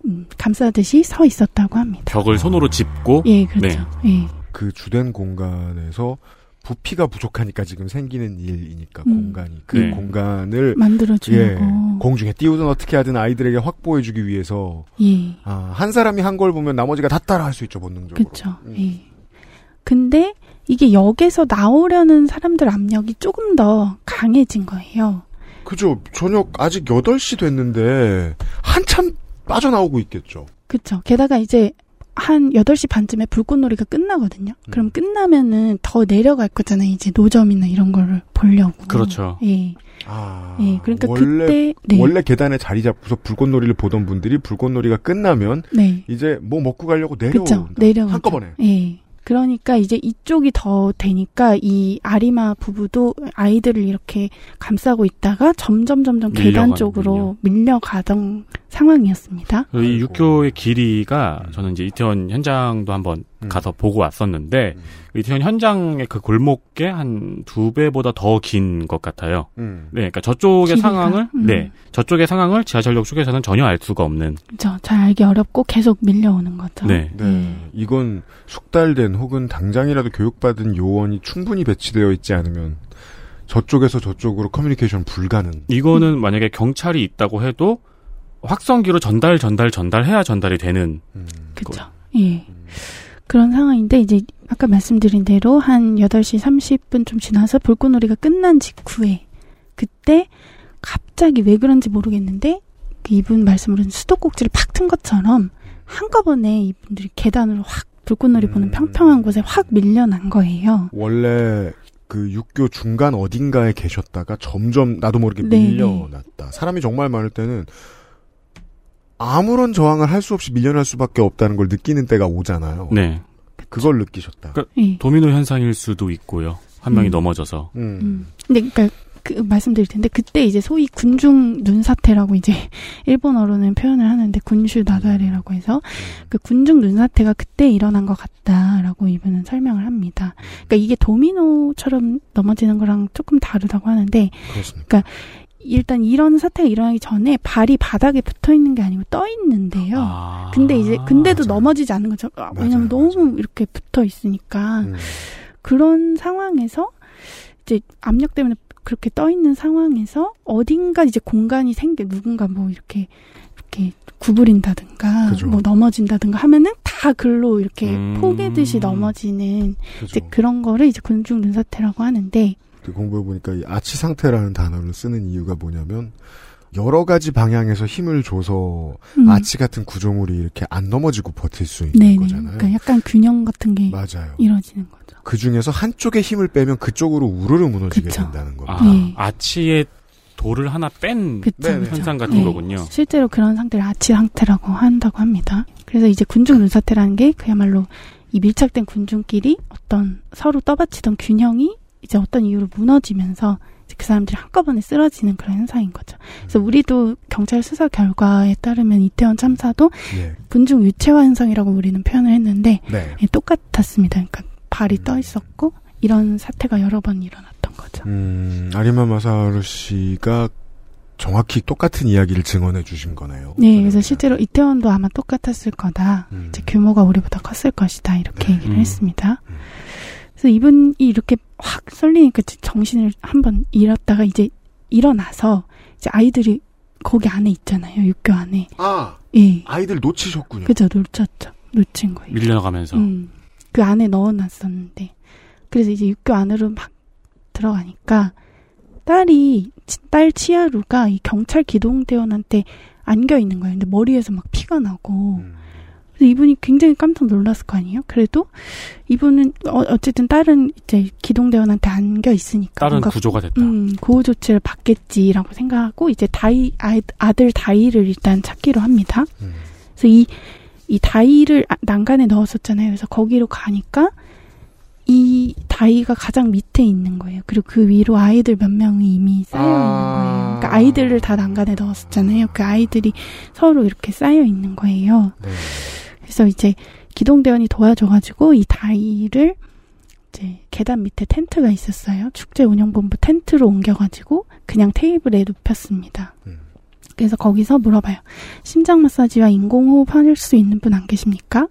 음, 감싸듯이 서 있었다고 합니다. 벽을 손으로 짚고? 예 그렇죠. 예. 그 주된 공간에서 부피가 부족하니까 지금 생기는 일이니까 음. 공간이 그 네. 공간을 만들어주려고. 예, 공중에 띄우든 어떻게 하든 아이들에게 확보해주기 위해서 예. 아, 한 사람이 한 걸 보면 나머지가 다 따라할 수 있죠 본능적으로. 그렇죠. 예. 근데 이게 역에서 나오려는 사람들 압력이 조금 더 강해진 거예요. 그죠. 저녁 아직 8시 됐는데 한참 빠져나오고 있겠죠. 그쵸. 게다가 이제 한 8시 반쯤에 불꽃놀이가 끝나거든요. 음. 그럼 끝나면은 더 내려갈 거잖아요. 이제 노점이나 이런 거를 보려고. 그렇죠. 예. 아, 예. 그러니까 원래 그때 네. 원래 계단에 자리 잡고서 불꽃놀이를 보던 분들이 불꽃놀이가 끝나면 네. 이제 뭐 먹고 가려고 그쵸. 내려온다. 내려가죠. 한꺼번에. 예. 그러니까 이제 이쪽이 더 되니까 이 아리마 부부도 아이들을 이렇게 감싸고 있다가 점점 점점 계단. 쪽으로 밀려가던 상황이었습니다. 이 육교의 길이가 저는 이제 이태원 현장도 한번 음. 가서 보고 왔었는데 이태원 현장의 그 골목에 한 두 배보다 더 긴 것 같아요. 음. 네, 그러니까 저쪽의 길이가? 상황을 음. 네 저쪽의 상황을 지하철역 쪽에서는 전혀 알 수가 없는. 그죠. 잘 알기 어렵고 계속 밀려오는 거죠. 네. 네. 이건 숙달된 혹은 당장이라도 교육받은 요원이 충분히 배치되어 있지 않으면 저쪽에서 저쪽으로 커뮤니케이션 불가능. 이거는 만약에 경찰이 있다고 해도 확성기로 전달 전달 전달해야 전달이 되는. 그죠. 예. 그런 상황인데 이제 아까 말씀드린 대로 한 8시 30분 좀 지나서 불꽃놀이가 끝난 직후에 그때 갑자기 왜 그런지 모르겠는데 그 이분 말씀으로는 수도꼭지를 팍 튼 것처럼 한꺼번에 이분들이 계단으로 확 불꽃놀이 보는 평평한 곳에 확 밀려난 거예요. 원래 그 육교 중간 어딘가에 계셨다가 점점 나도 모르게 네, 밀려났다. 사람이 정말 많을 때는 아무런 저항을 할 수 없이 밀려날 수밖에 없다는 걸 느끼는 때가 오잖아요. 네. 그걸 느끼셨다. 그러니까 예. 도미노 현상일 수도 있고요. 한 명이 음. 넘어져서. 음. 근데 그러니까 그 말씀드릴 텐데 그때 이제 소위 군중 눈사태라고 이제 일본어로는 표현을 하는데 군슈 나다레라고 해서 그 군중 눈사태가 그때 일어난 것 같다라고 이분은 설명을 합니다. 그러니까 이게 도미노처럼 넘어지는 거랑 조금 다르다고 하는데 그러니까 일단 이런 사태가 일어나기 전에 발이 바닥에 붙어 있는 게 아니고 떠 있는데요. 근데 이제 근데도 넘어지지 않는 거죠. 아, 왜냐면 너무 이렇게 붙어 있으니까 음. 그런 상황에서 이제 압력 때문에 그렇게 떠 있는 상황에서 어딘가 이제 공간이 생겨 누군가 뭐 이렇게 이렇게 구부린다든가 그죠. 뭐 넘어진다든가 하면은 다 글로 이렇게 음. 포개듯이 넘어지는 그죠. 이제 그런 거를 이제 군중 눈사태라고 하는데 그 공부해 보니까 이 아치 상태라는 단어를 쓰는 이유가 뭐냐면 여러 가지 방향에서 힘을 줘서 음. 아치 같은 구조물이 이렇게 안 넘어지고 버틸 수 있는 네네 거잖아요. 그러니까 약간 균형 같은 게 맞아요. 이루어지는 거죠. 그 중에서 한쪽에 힘을 빼면 그쪽으로 우르르 무너지게 된다는 겁니다. 아, 아치의 돌을 하나 뺀 그쵸. 현상 같은 네. 거군요. 실제로 그런 상태를 아치 상태라고 한다고 합니다. 그래서 이제 군중 눈사태라는 게 그야말로 이 밀착된 군중끼리 어떤 서로 떠받치던 균형이 이제 어떤 이유로 무너지면서 이제 그 사람들이 한꺼번에 쓰러지는 그런 현상인 거죠. 그래서 우리도 경찰 수사 결과에 따르면 이태원 참사도 예. 군중 유체화 현상이라고 우리는 표현을 했는데 네. 예, 똑같았습니다. 그러니까 발이 떠 있었고 이런 사태가 여러 번 일어났던 거죠. 음, 아리마 마사루 씨가 정확히 똑같은 이야기를 증언해 주신 거네요. 네, 그래서 실제로 이태원도 아마 똑같았을 거다. 음. 이제 규모가 우리보다 컸을 것이다. 이렇게 네. 얘기를 음. 했습니다. 그래서 이분이 이렇게 확 쏠리니까 정신을 한번 잃었다가 이제 일어나서 이제 아이들이 거기 안에 있잖아요. 육교 안에. 아, 예. 아이들 놓치셨군요. 그죠. 놓쳤죠. 놓친 거예요. 밀려가면서 음. 그 안에 넣어놨었는데. 그래서 이제 육교 안으로 막 들어가니까 딸이, 치- 딸 치아루가 이 경찰 기동대원한테 안겨 있는 거예요. 근데 머리에서 막 피가 나고. 음. 그래서 이분이 굉장히 깜짝 놀랐을 거 아니에요? 그래도 이분은 어, 어쨌든 딸은 이제 기동대원한테 안겨 있으니까 다른 뭔가 구조가 됐다. 음, 구호 조치를 받겠지라고 생각하고 이제 다이 아, 아들 다이를 일단 찾기로 합니다. 음. 그래서 이, 이 다이를 아- 난간에 넣었었잖아요. 그래서 거기로 가니까 이 다이가 가장 밑에 있는 거예요. 그리고 그 위로 아이들 몇 명이 이미 쌓여 있는 거예요. 그러니까 아이들을 다 난간에 넣었었잖아요. 그 아이들이 서로 이렇게 쌓여 있는 거예요. 네. 그래서 이제 기동대원이 도와줘가지고 이 다이를 이제 계단 밑에 텐트가 있었어요. 축제 운영본부 텐트로 옮겨가지고 그냥 테이블에 눕혔습니다. 음. 그래서 거기서 물어봐요. 심장 마사지와 인공호흡 할 수 있는 분 안 계십니까?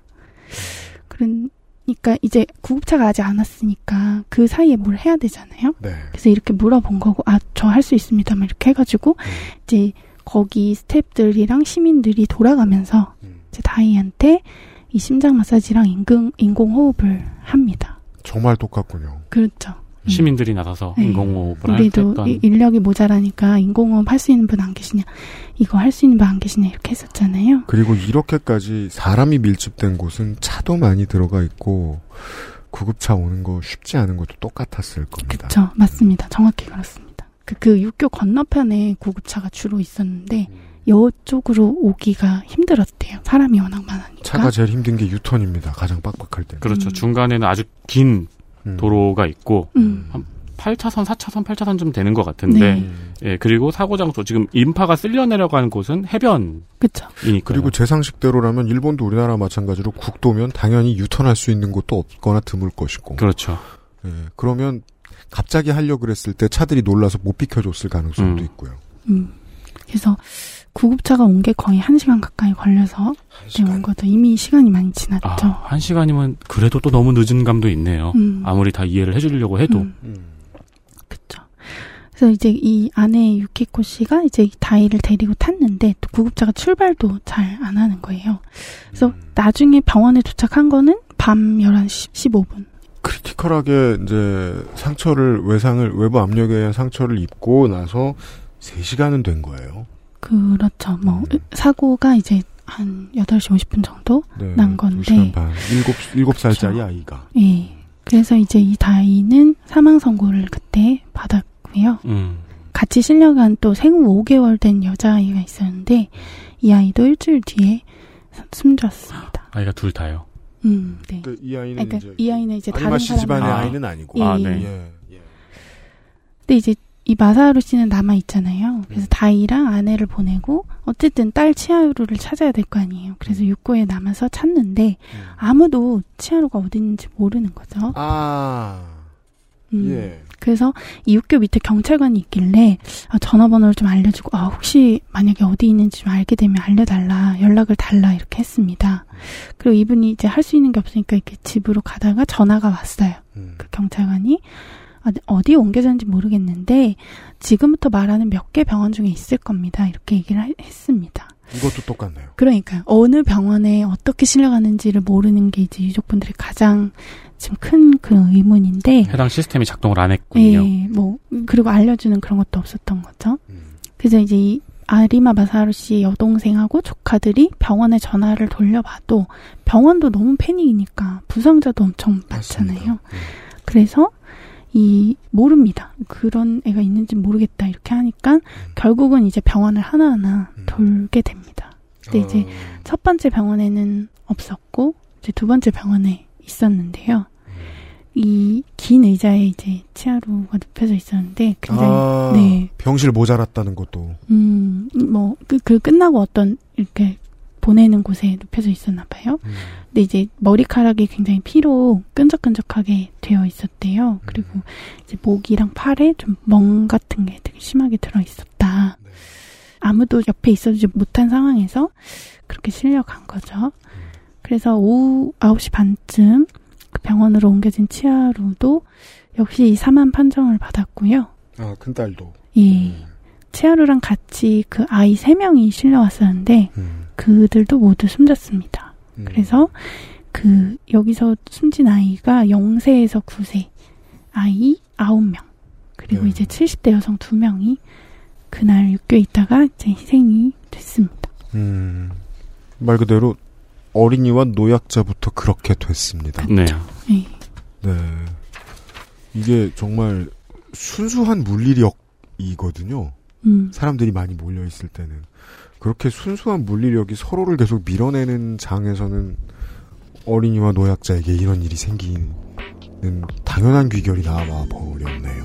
그러니까 이제 구급차가 아직 안 왔으니까 그 사이에 뭘 해야 되잖아요. 네. 그래서 이렇게 물어본 거고, 아, 저 할 수 있습니다. 막 이렇게 해가지고, 이제 거기 스탭들이랑 시민들이 돌아가면서, 이제 다이한테 이 심장 마사지랑 인공, 인공호흡을 합니다. 정말 똑같군요. 그렇죠. 시민들이 나서서 네. 인공호흡을 할 우리도 했던 이- 인력이 모자라니까 인공호흡 할 수 있는 분 안 계시냐, 이거 할 수 있는 분 안 계시냐, 이렇게 했었잖아요. 그리고 이렇게까지 사람이 밀집된 곳은 차도 많이 들어가 있고 구급차 오는 거 쉽지 않은 것도 똑같았을 겁니다. 그렇죠. 맞습니다. 정확히 그렇습니다. 그, 그 육교 건너편에 구급차가 주로 있었는데, 이쪽으로 오기가 힘들었대요. 사람이 워낙 많으니까. 차가 제일 힘든 게 유턴입니다. 가장 빡빡할 때. 그렇죠. 음. 중간에는 아주 긴 음. 도로가 있고 음. 한 8차선, 4차선, 8차선 좀 되는 것 같은데 네. 예, 그리고 사고 장소 지금 인파가 쓸려 내려가는 곳은 해변이니까 그쵸. 그리고 제 상식대로라면 일본도 우리나라 마찬가지로 국도면 당연히 유턴할 수 있는 곳도 없거나 드물 것이고. 그렇죠. 예, 그러면 갑자기 하려고 그랬을 때 차들이 놀라서 못 비켜줬을 가능성도 음. 있고요. 음. 그래서 구급차가 온 게 거의 한 시간 가까이 걸려서 네, 온 거죠. 이미 시간이 많이 지났죠. 아, 한 시간이면 그래도 또 너무 늦은 감도 있네요. 음. 아무리 다 이해를 해주려고 해도. 음. 그쵸. 그래서 이제 이 아내 유키코 씨가 이제 이 다이를 데리고 탔는데 또 구급차가 출발도 잘 안 하는 거예요. 그래서 음. 나중에 병원에 도착한 거는 밤 11시 15분. 크리티컬하게 이제 상처를 외상을 외부 압력에 의한 상처를 입고 나서 3시간은 된 거예요. 그렇죠. 뭐 사고가 이제 한 8시 50분 정도 네, 난 2시간 건데 반. 7, 7살짜리 아이가. 예. 그래서 이제 이 다이는 사망 선고를 그때 받았고요. 음. 같이 실려간 또 생후 5개월 된 여자아이가 있었는데 이 아이도 일주일 뒤에 숨졌습니다. 아이가 둘 다요. 음, 네. 그이 아이는 그러니까 이제 이 아이는 이 마사하루 씨는 남아 있잖아요. 그래서 다이랑 아내를 보내고 어쨌든 딸 치아루를 찾아야 될 거 아니에요. 그래서 육고에 남아서 찾는데 아무도 치아루가 어디 있는지 모르는 거죠. 아. 음. 예. 그래서 이 육교 밑에 경찰관이 있길래 아, 전화번호를 좀 알려주고 아 혹시 만약에 어디 있는지 좀 알게 되면 알려달라 연락을 달라 이렇게 했습니다. 그리고 이분이 이제 할 수 있는 게 없으니까 이렇게 집으로 가다가 전화가 왔어요. 음. 그 경찰관이 아, 어디 옮겨졌는지 모르겠는데 지금부터 말하는 몇 개 병원 중에 있을 겁니다. 이렇게 얘기를 하- 했습니다. 이것도 똑같네요. 그러니까요. 어느 병원에 어떻게 실려가는지를 모르는 게 이제 유족분들의 가장 지금 큰 그 의문인데 해당 시스템이 작동을 안 했군요. 예, 뭐 그리고 알려주는 그런 것도 없었던 거죠. 음. 그래서 이제 이 아리마 마사루 씨의 여동생하고 조카들이 병원에 전화를 돌려봐도 병원도 너무 패닉이니까 부상자도 엄청 많잖아요. 그래서 이 모릅니다. 그런 애가 있는지 모르겠다 이렇게 하니까 결국은 이제 병원을 하나하나 돌게 됩니다. 근데 이제 첫 번째 병원에는 없었고 이제 두 번째 병원에 있었는데요. 이 긴 의자에 이제 치아루가 눕혀져 있었는데 굉장히 아, 네. 병실 모자랐다는 것도. 음, 뭐, 그, 그 끝나고 어떤, 이렇게, 보내는 곳에 눕혀져 있었나 봐요. 근데 이제 머리카락이 굉장히 피로 끈적끈적하게 되어 있었대요. 그리고 이제 목이랑 팔에 좀 멍 같은 게 되게 심하게 들어 있었다. 아무도 옆에 있어주지 못한 상황에서 그렇게 실려간 거죠. 그래서 오후 9시 반쯤 그 병원으로 옮겨진 치아루도 역시 이 사망 판정을 받았고요. 아, 큰딸도. 예. 치아루랑 같이 그 아이 세명이 실려왔었는데, 그들도 모두 숨졌습니다. 그래서 그, 여기서 숨진 아이가 0세에서 9세, 아이 9명, 그리고 이제 70대 여성 2명이 그날 육교에 있다가 이제 희생이 됐습니다. 음, 말 그대로 어린이와 노약자부터 그렇게 됐습니다. 네. 예. 네. 이게 정말 순수한 물리력이거든요. 음. 사람들이 많이 몰려 있을 때는 그렇게 순수한 물리력이 서로를 계속 밀어내는 장에서는 어린이와 노약자에게 이런 일이 생기는 당연한 귀결이 나와 버렸네요.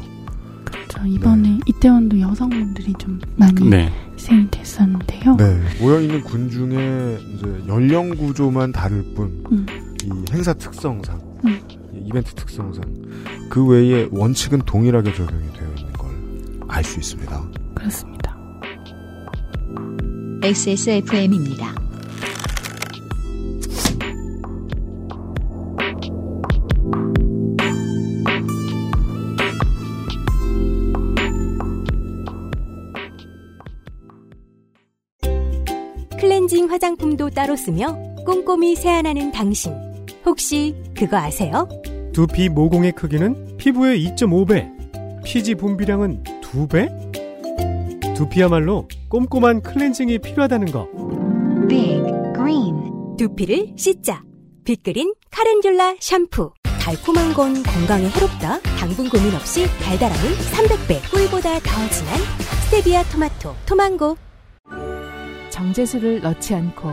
저 이번에 이태원도 여성분들이 좀 많이 네. 희생이 됐었는데요. 네, 모여 있는 군 중에 이제 연령 구조만 다를 뿐, 음. 이 행사 특성상, 음. 이 이벤트 특성상 그 외에 원칙은 동일하게 적용이 되어 있는 걸 알 수 있습니다. 그렇습니다. XSFM입니다. 클렌징 화장품도 따로 쓰며 꼼꼼히 세안하는 당신. 혹시 그거 아세요? 두피 모공의 크기는 피부의 2.5배, 피지 분비량은 2배? 두피야말로 꼼꼼한 클렌징이 필요하다는 거. Big Green 두피를 씻자. 빅그린 카렌듈라 샴푸. 달콤한 건 건강에 해롭다. 당분 고민 없이 달달함은 300배. 꿀보다 더 진한 스테비아 토마토, 토망고. 정제수를 넣지 않고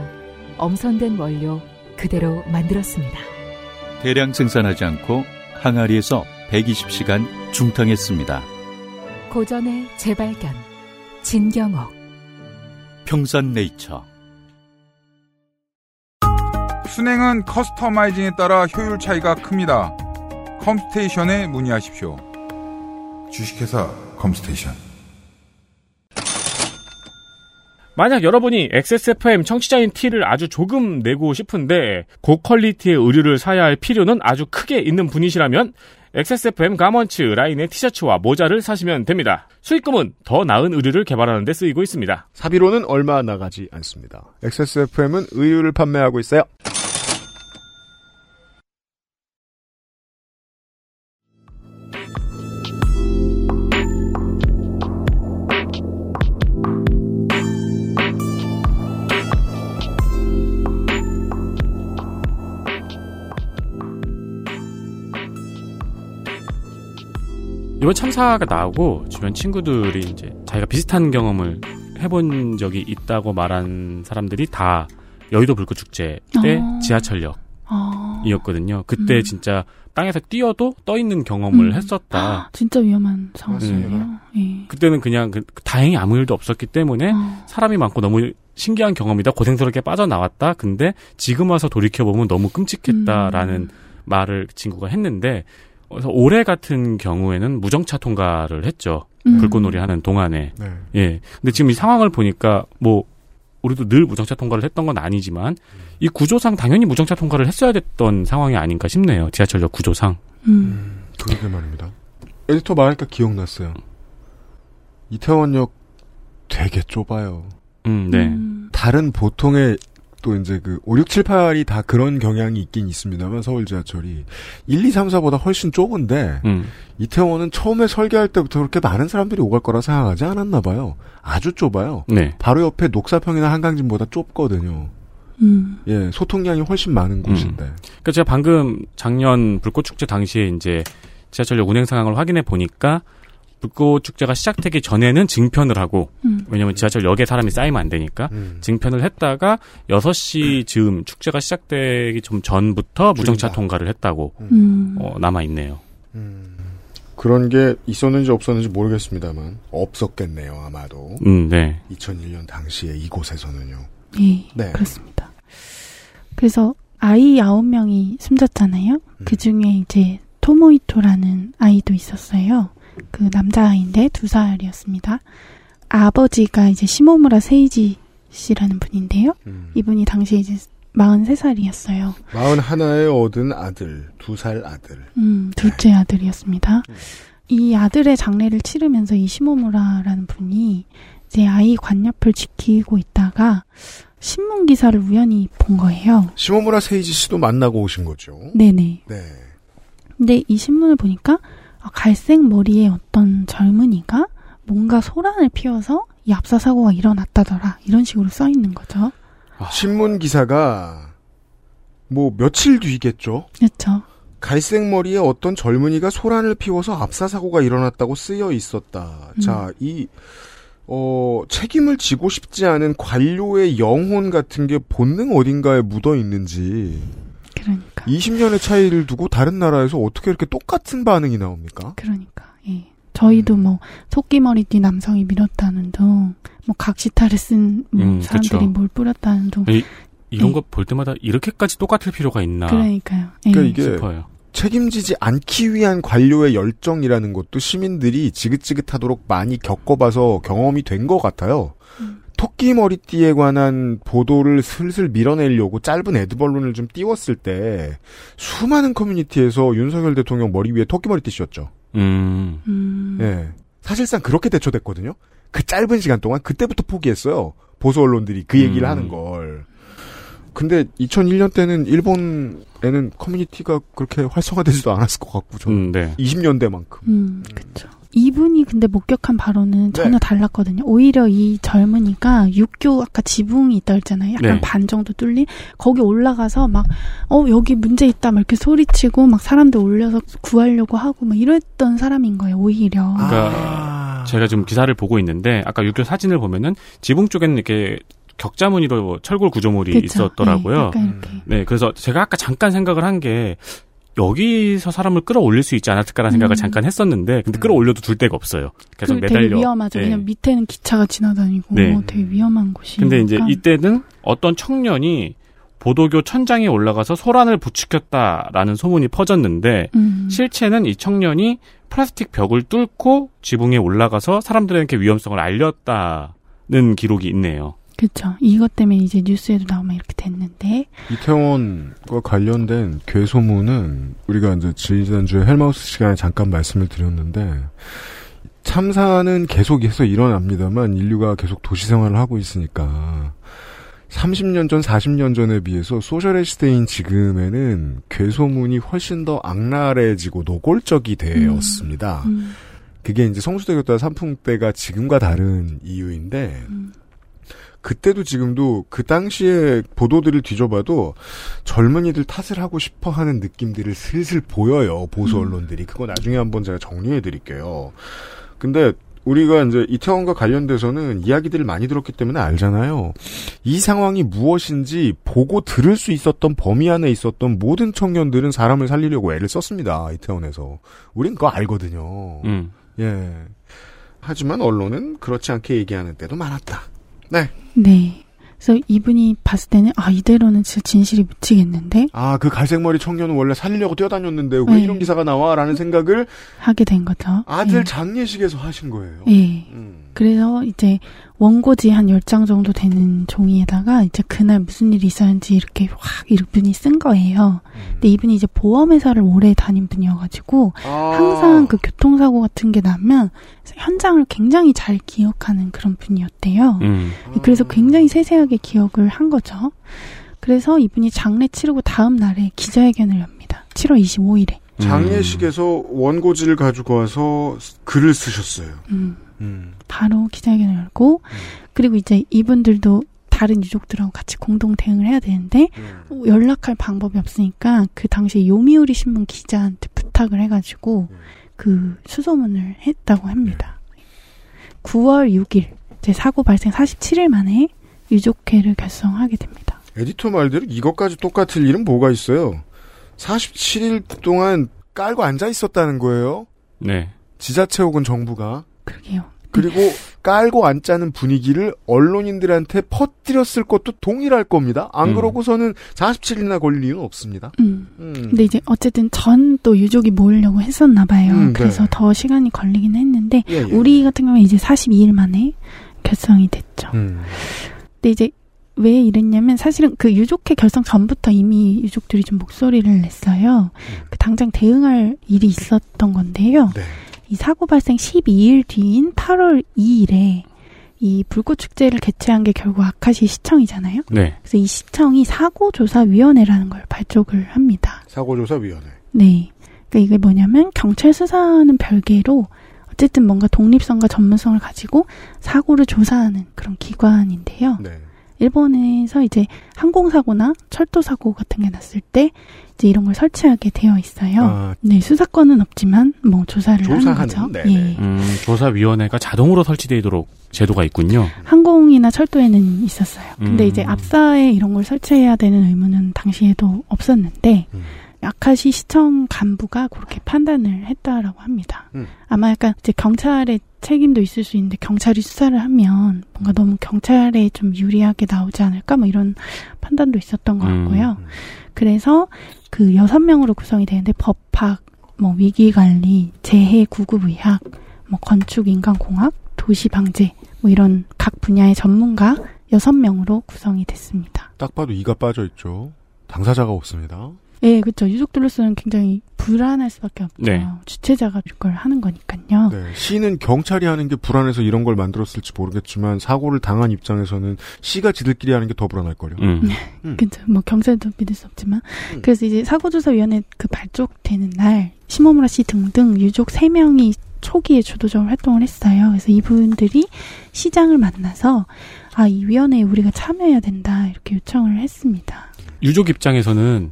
엄선된 원료 그대로 만들었습니다. 대량 생산하지 않고 항아리에서 120시간 중탕했습니다. 고전의 재발견 진경옥 평산네이처 순행은 커스터마이징에 따라 효율 차이가 큽니다. 컴스테이션에 문의하십시오. 주식회사 컴스테이션. 만약 여러분이 XSFM 청취자인 티를 아주 조금 내고 싶은데 고퀄리티의 의류를 사야 할 필요는 아주 크게 있는 분이시라면 XSFM 가먼츠 라인의 티셔츠와 모자를 사시면 됩니다. 수익금은 더 나은 의류를 개발하는 데 쓰이고 있습니다. 사비로는 얼마 나가지 않습니다. XSFM은 의류를 판매하고 있어요. 이번 참사가 나오고 주변 친구들이 이제 자기가 비슷한 경험을 해본 적이 있다고 말한 사람들이 다 여의도 불꽃 축제 때 어. 지하철역이었거든요. 아. 그때 음. 진짜 땅에서 뛰어도 떠 있는 경험을 음. 했었다. 진짜 위험한 상황이에요. 예. 그때는 그냥 그- 다행히 아무 일도 없었기 때문에 어. 사람이 많고 너무 신기한 경험이다. 고생스럽게 빠져나왔다. 근데 지금 와서 돌이켜 보면 너무 끔찍했다라는 음. 말을 그 친구가 했는데 그래서 올해 같은 경우에는 무정차 통과를 했죠. 음. 불꽃놀이 하는 동안에. 네. 예. 근데 지금 이 상황을 보니까 뭐 우리도 늘 무정차 통과를 했던 건 아니지만 이 구조상 당연히 무정차 통과를 했어야 됐던 상황이 아닌가 싶네요. 지하철역 구조상. 음. 그러게 말입니다. 에디터 말하니까 기억났어요. 이태원역 되게 좁아요. 음, 네. 다른 보통의 또 이제 그 5, 6, 7, 8이 다 그런 경향이 있긴 있습니다만 서울 지하철이 1, 2, 3, 4보다 훨씬 좁은데 음. 이태원은 처음에 설계할 때부터 그렇게 많은 사람들이 오갈 거라 생각하지 않았나 봐요. 아주 좁아요. 네. 바로 옆에 녹사평이나 한강진보다 좁거든요. 음. 예, 소통량이 훨씬 많은 곳인데. 그러니까 제가 방금 작년 불꽃축제 당시에 이제 지하철역 운행 상황을 확인해 보니까 불꽃 축제가 시작되기 전에는 증편을 하고 음. 왜냐면 지하철역에 사람이 쌓이면 안 되니까 음. 증편을 했다가 6시 즈음 축제가 시작되기 좀 전부터 무정차 줄인다. 통과를 했다고 음. 어, 남아 있네요. 그런 게 있었는지 없었는지 모르겠습니다만 없었겠네요 아마도. 음, 네. 2001년 당시에 이곳에서는요. 예, 네. 그렇습니다. 그래서 아이 아홉 명이 숨졌잖아요. 음. 그 중에 이제 토모이토라는 아이도 있었어요. 그 남자아이인데 두 살이었습니다. 아버지가 이제 시모무라 세이지 씨라는 분인데요. 음. 이분이 당시에 이제 43살이었어요. 마흔 하나에 얻은 아들, 두 살 아들. 음, 둘째 아들이었습니다. 이 아들의 장례를 치르면서 이 시모무라라는 분이 이제 아이 관옆을 지키고 있다가 신문 기사를 우연히 본 거예요. 시모무라 세이지 씨도 만나고 오신 거죠. 네네. 네. 근데 이 신문을 보니까 아, 갈색 머리의 어떤 젊은이가 뭔가 소란을 피워서 이 압사 사고가 일어났다더라 이런 식으로 써 있는 거죠. 신문 기사가 뭐 며칠 뒤겠죠. 그렇죠. 갈색 머리에 어떤 젊은이가 소란을 피워서 압사 사고가 일어났다고 쓰여 있었다. 음. 자, 이 어, 책임을 지고 싶지 않은 관료의 영혼 같은 게 본능 어딘가에 묻어 있는지 그러니까. 20년의 차이를 두고 다른 나라에서 어떻게 이렇게 똑같은 반응이 나옵니까? 그러니까. 예. 저희도 뭐 토끼머리띠 남성이 밀었다는 둥, 뭐 각시타를 쓴뭐 음, 사람들이 그쵸. 뭘 뿌렸다는 둥. 이, 이런 네. 거볼 때마다 이렇게까지 똑같을 필요가 있나 그러니까요. 예. 그러니까 이게 싶어요. 책임지지 않기 위한 관료의 열정이라는 것도 시민들이 지긋지긋하도록 많이 겪어봐서 경험이 된 것 같아요. 음. 토끼 머리띠에 관한 보도를 슬슬 밀어내려고 짧은 에드벌룬을 좀 띄웠을 때 수많은 커뮤니티에서 윤석열 대통령 머리 위에 토끼 머리띠 씌웠죠. 음. 음. 예. 사실상 그렇게 대처됐거든요. 그 짧은 시간 동안 그때부터 포기했어요. 보수 언론들이 그 얘기를 음. 하는 걸. 근데 2001년 때는 일본에는 커뮤니티가 그렇게 활성화되지도 않았을 것 같고 저는 음, 네. 20년대만큼. 음, 그쵸. 이분이 근데 목격한 바로는 전혀 네. 달랐거든요. 오히려 이 젊은이가 육교 아까 지붕이 있다 했잖아요. 약간 네. 반 정도 뚫린 거기 올라가서 막 어 여기 문제 있다 막 이렇게 소리치고 막 사람들 올려서 구하려고 하고 막 이랬던 사람인 거예요. 오히려. 그러니까 아. 제가 지금 기사를 보고 있는데 아까 육교 사진을 보면은 지붕 쪽에는 이렇게 격자무늬로 철골 구조물이 그쵸? 있었더라고요. 네, 약간 이렇게. 네, 그래서 제가 아까 잠깐 생각을 한 게 여기서 사람을 끌어올릴 수 있지 않았을까라는 생각을 음. 잠깐 했었는데 근데 끌어올려도 둘 데가 없어요. 계속 그 매달려. 되게 위험하죠. 네. 왜냐면 밑에는 기차가 지나다니고 네. 되게 위험한 곳이. 근데 이제 이때는 어떤 청년이 보도교 천장에 올라가서 소란을 부추겼다라는 소문이 퍼졌는데 음. 실체는 이 청년이 플라스틱 벽을 뚫고 지붕에 올라가서 사람들에게 위험성을 알렸다는 기록이 있네요. 그렇죠. 이것 때문에 이제 뉴스에도 나오면 이렇게 됐는데. 이태원과 관련된 괴소문은 우리가 이제 지난주에 헬마우스 시간에 잠깐 말씀을 드렸는데 참사는 계속해서 일어납니다만 인류가 계속 도시 생활을 하고 있으니까 30년 전, 40년 전에 비해서 소셜의 시대인 지금에는 괴소문이 훨씬 더 악랄해지고 노골적이 되었습니다. 음. 그게 이제 성수대교과 산풍대가 지금과 다른 이유인데 음. 그때도 지금도 그 당시에 보도들을 뒤져봐도 젊은이들 탓을 하고 싶어 하는 느낌들을 슬슬 보여요. 보수 음. 언론들이. 그거 나중에 한번 제가 정리해 드릴게요. 근데 우리가 이제 이태원과 관련돼서는 이야기들을 많이 들었기 때문에 알잖아요. 이 상황이 무엇인지 보고 들을 수 있었던 범위 안에 있었던 모든 청년들은 사람을 살리려고 애를 썼습니다. 이태원에서. 우린 그거 알거든요. 음. 예. 하지만 언론은 그렇지 않게 얘기하는 때도 많았다. 네. 네. 그래서 이분이 봤을 때는 아 이대로는 진짜 진실이 묻히겠는데 아, 그 갈색 머리 청년은 원래 살리려고 뛰어다녔는데 왜 네. 이런 기사가 나와? 라는 생각을 하게 된 거죠. 아들 예. 장례식에서 하신 거예요. 예. 음. 그래서 이제 원고지 한 10장 정도 되는 종이에다가 이제 그날 무슨 일이 있었는지 이렇게 확 이분이 쓴 거예요. 근데 이분이 이제 보험회사를 오래 다닌 분이어가지고 아. 항상 그 교통사고 같은 게 나면 현장을 굉장히 잘 기억하는 그런 분이었대요. 음. 그래서 굉장히 세세하게 기억을 한 거죠. 그래서 이분이 장례 치르고 다음 날에 기자회견을 엽니다. 7월 25일에. 장례식에서 원고지를 가지고 와서 글을 쓰셨어요. 음, 음. 바로 기자회견을 열고 그리고 이제 이분들도 다른 유족들하고 같이 공동 대응을 해야 되는데 음. 어, 연락할 방법이 없으니까 그 당시에 요미우리 신문 기자한테 부탁을 해가지고 그 수소문을 했다고 합니다. 9월 6일 제 사고 발생 47일 만에 유족회를 결성하게 됩니다. 에디터 말대로 이것까지 똑같을 일은 뭐가 있어요? 47일 동안 깔고 앉아 있었다는 거예요. 네. 지자체 혹은 정부가. 그러게요. 그리고 깔고 앉자는 분위기를 언론인들한테 퍼뜨렸을 것도 동일할 겁니다. 안 음. 그러고서는 47일이나 걸릴 이유는 없습니다. 음. 음. 근데 이제 어쨌든 전 또 유족이 모으려고 했었나 봐요. 음, 네. 그래서 더 시간이 걸리긴 했는데 예, 예. 우리 같은 경우에 이제 42일 만에 결성이 됐죠. 음. 근데 이제 왜 이랬냐면 사실은 그 유족회 결성 전부터 이미 유족들이 좀 목소리를 냈어요. 그 당장 대응할 일이 있었던 건데요. 이 사고 발생 12일 뒤인 8월 2일에 이 불꽃 축제를 개최한 게 결국 아카시 시청이잖아요. 네. 그래서 이 시청이 사고조사위원회라는 걸 발족을 합니다. 사고조사위원회. 네. 그러니까 이게 뭐냐면 경찰 수사는 별개로 어쨌든 뭔가 독립성과 전문성을 가지고 사고를 조사하는 그런 기관인데요. 네. 일본에서 이제 항공사고나 철도사고 같은 게 났을 때 이제 이런 걸 설치하게 되어 있어요. 아. 네, 수사권은 없지만 뭐 조사를 하는 조사하는, 거죠. 네, 예. 음, 조사위원회가 자동으로 설치되도록 제도가 있군요. 항공이나 철도에는 있었어요. 근데 음. 이제 압사에 이런 걸 설치해야 되는 의무는 당시에도 없었는데 아카시 시청 간부가 그렇게 판단을 했다라고 합니다. 음. 아마 약간 이제 경찰의 책임도 있을 수 있는데 경찰이 수사를 하면 뭔가 너무 경찰에 좀 유리하게 나오지 않을까 뭐 이런 판단도 있었던 것 음. 같고요. 그래서 그 여섯 명으로 구성이 되는데 법학, 뭐 위기관리, 재해 구급의학, 뭐 건축 인간공학, 도시 방제 뭐 이런 각 분야의 전문가 여섯 명으로 구성이 됐습니다. 딱 봐도 이가 빠져 있죠. 당사자가 없습니다. 예, 그렇죠. 유족들로서는 굉장히 불안할 수밖에 없죠. 네. 주체자가 이걸 하는 거니까요. 네, 시는 경찰이 하는 게 불안해서 이런 걸 만들었을지 모르겠지만 사고를 당한 입장에서는 시가 지들끼리 하는 게 더 불안할 거요. 음. 그렇죠. 뭐 경찰도 믿을 수 없지만 그래서 이제 사고조사위원회 그 발족되는 날 시모무라 씨 등등 유족 3 명이 초기에 주도적으로 활동을 했어요. 그래서 이분들이 시장을 만나서 아, 이 위원회에 우리가 참여해야 된다 이렇게 요청을 했습니다. 유족 입장에서는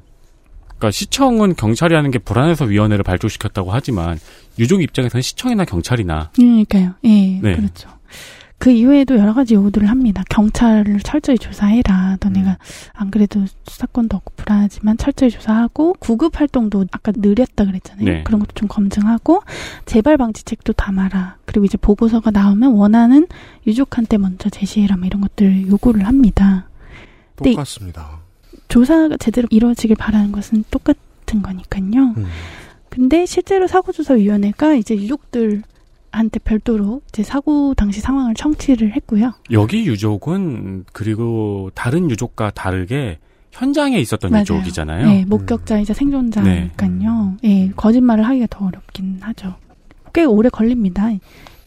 그러니까 시청은 경찰이 하는 게 불안해서 위원회를 발족시켰다고 하지만 유족 입장에서는 시청이나 경찰이나 그러니까요. 예, 네. 그렇죠. 그 이외에도 여러 가지 요구들을 합니다. 경찰을 철저히 조사해라. 너네가 안 그래도 수사권도 없고 불안하지만 철저히 조사하고 구급 활동도 아까 느렸다 그랬잖아요. 네. 그런 것도 좀 검증하고 재발 방지책도 담아라. 그리고 이제 보고서가 나오면 원하는 유족한테 먼저 제시해라. 뭐 이런 것들 요구를 합니다. 똑같습니다. 조사가 제대로 이루어지길 바라는 것은 똑같은 거니까요. 음. 근데 실제로 사고조사위원회가 이제 유족들 한테 별도로 이제 사고 당시 상황을 청취를 했고요. 여기 유족은 그리고 다른 유족과 다르게 현장에 있었던 맞아요. 유족이잖아요. 네, 목격자이자 생존자니까요. 예, 거짓말을 하기가 더 어렵긴 하죠. 꽤 오래 걸립니다.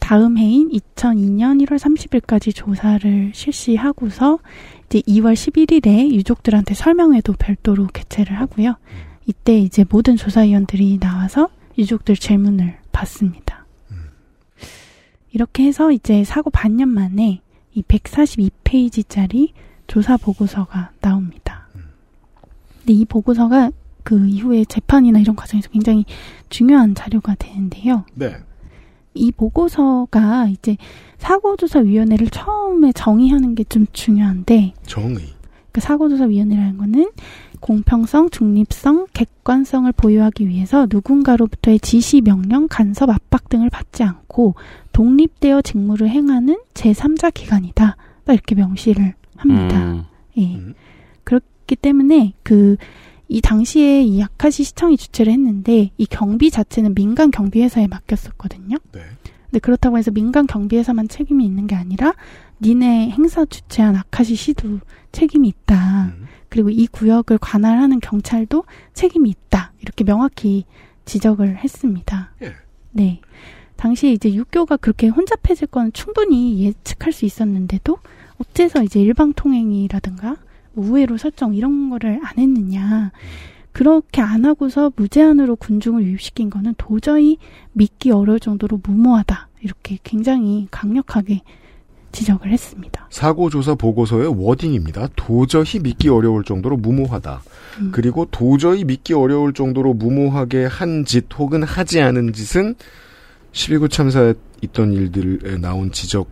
다음 해인 2002년 1월 30일까지 조사를 실시하고서 이제 2월 11일에 유족들한테 설명회도 별도로 개최를 하고요. 이때 이제 모든 조사위원들이 나와서 유족들 질문을 받습니다. 이렇게 해서 이제 사고 반년 만에 이 142페이지짜리 조사 보고서가 나옵니다. 근데 이 보고서가 그 이후에 재판이나 이런 과정에서 굉장히 중요한 자료가 되는데요. 네. 이 보고서가 이제 사고조사위원회를 처음에 정의하는 게 좀 중요한데 정의. 그 사고조사위원회라는 거는 공평성, 중립성, 객관성을 보유하기 위해서 누군가로부터의 지시, 명령, 간섭, 압박 등을 받지 않고 독립되어 직무를 행하는 제3자 기관이다. 딱 이렇게 명시를 합니다. 음. 예. 그렇기 때문에 그 이 당시에 이 아카시 시청이 주최를 했는데 이 경비 자체는 민간 경비 회사에 맡겼었거든요. 근데 그렇다고 해서 민간 경비 회사만 책임이 있는 게 아니라 니네 행사 주최한 아카시 시도 책임이 있다. 그리고 이 구역을 관할하는 경찰도 책임이 있다. 이렇게 명확히 지적을 했습니다. 네. 당시에 이제 육교가 그렇게 혼잡해질 건 충분히 예측할 수 있었는데도 어째서 이제 일방 통행이라든가 뭐 우회로 설정 이런 거를 안 했느냐. 그렇게 안 하고서 무제한으로 군중을 유입시킨 거는 도저히 믿기 어려울 정도로 무모하다. 이렇게 굉장히 강력하게 지적을 했습니다. 사고조사 보고서의 워딩입니다. 도저히 믿기 어려울 정도로 무모하다. 음. 그리고 도저히 믿기 어려울 정도로 무모하게 한 짓 혹은 하지 않은 짓은 12구 참사에 있던 일들에 나온 지적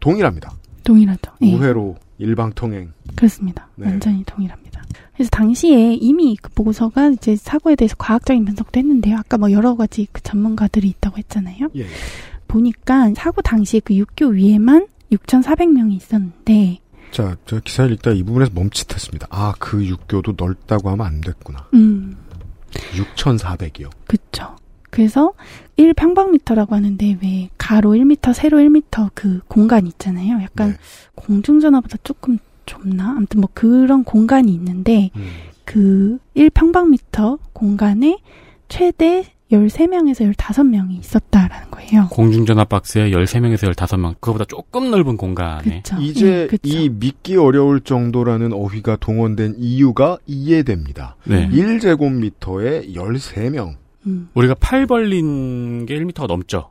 동일합니다. 동일하죠. 예. 우회로 일방통행. 그렇습니다. 네. 완전히 동일합니다. 그래서 당시에 이미 그 보고서가 이제 사고에 대해서 과학적인 분석도 했는데요. 아까 뭐 여러 가지 그 전문가들이 있다고 했잖아요. 예. 보니까 사고 당시에 그 육교 위에만 6,400명이 있었는데, 자, 저 기사를 읽다 이 부분에서 멈칫했습니다. 아, 그 육교도 넓다고 하면 안 됐구나. 음, 6,400이요. 그쵸. 그래서 1평방미터라고 하는데 왜 가로 1미터, 세로 1미터 그 공간 있잖아요. 네. 약간 공중전화보다 조금 좁나? 아무튼 뭐 그런 공간이 있는데 음. 그 1평방미터 공간에 최대 13명에서 15명이 있었다라는 거예요. 공중전화 박스에 13명에서 15명. 그거보다 조금 넓은 공간에. 그쵸. 이제 예, 그쵸. 이 믿기 어려울 정도라는 어휘가 동원된 이유가 이해됩니다. 네. 1제곱미터에 13명. 음. 우리가 팔 벌린 게 1m가 넘죠.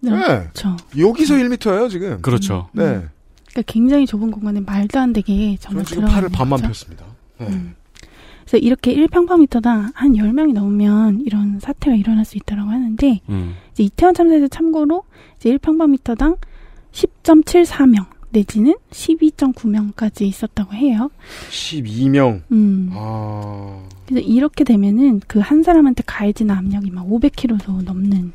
네. 네. 그렇죠. 여기서 1m예요, 지금. 그렇죠. 네. 그러니까 굉장히 좁은 공간에 말도 안 되게 저는 정말 지금 들어가 팔을 반만 거죠. 폈습니다. 네. 음. 그래서 이렇게 1평방미터당 한 10명이 넘으면 이런 사태가 일어날 수 있다고 하는데 음. 이제 이태원 참사에서 참고로 이제 1평방미터당 10.74명 내지는 12.9명까지 있었다고 해요. 12명. 음. 아. 그래서 이렇게 되면은 그 한 사람한테 가해지는 압력이 막 500kg도 넘는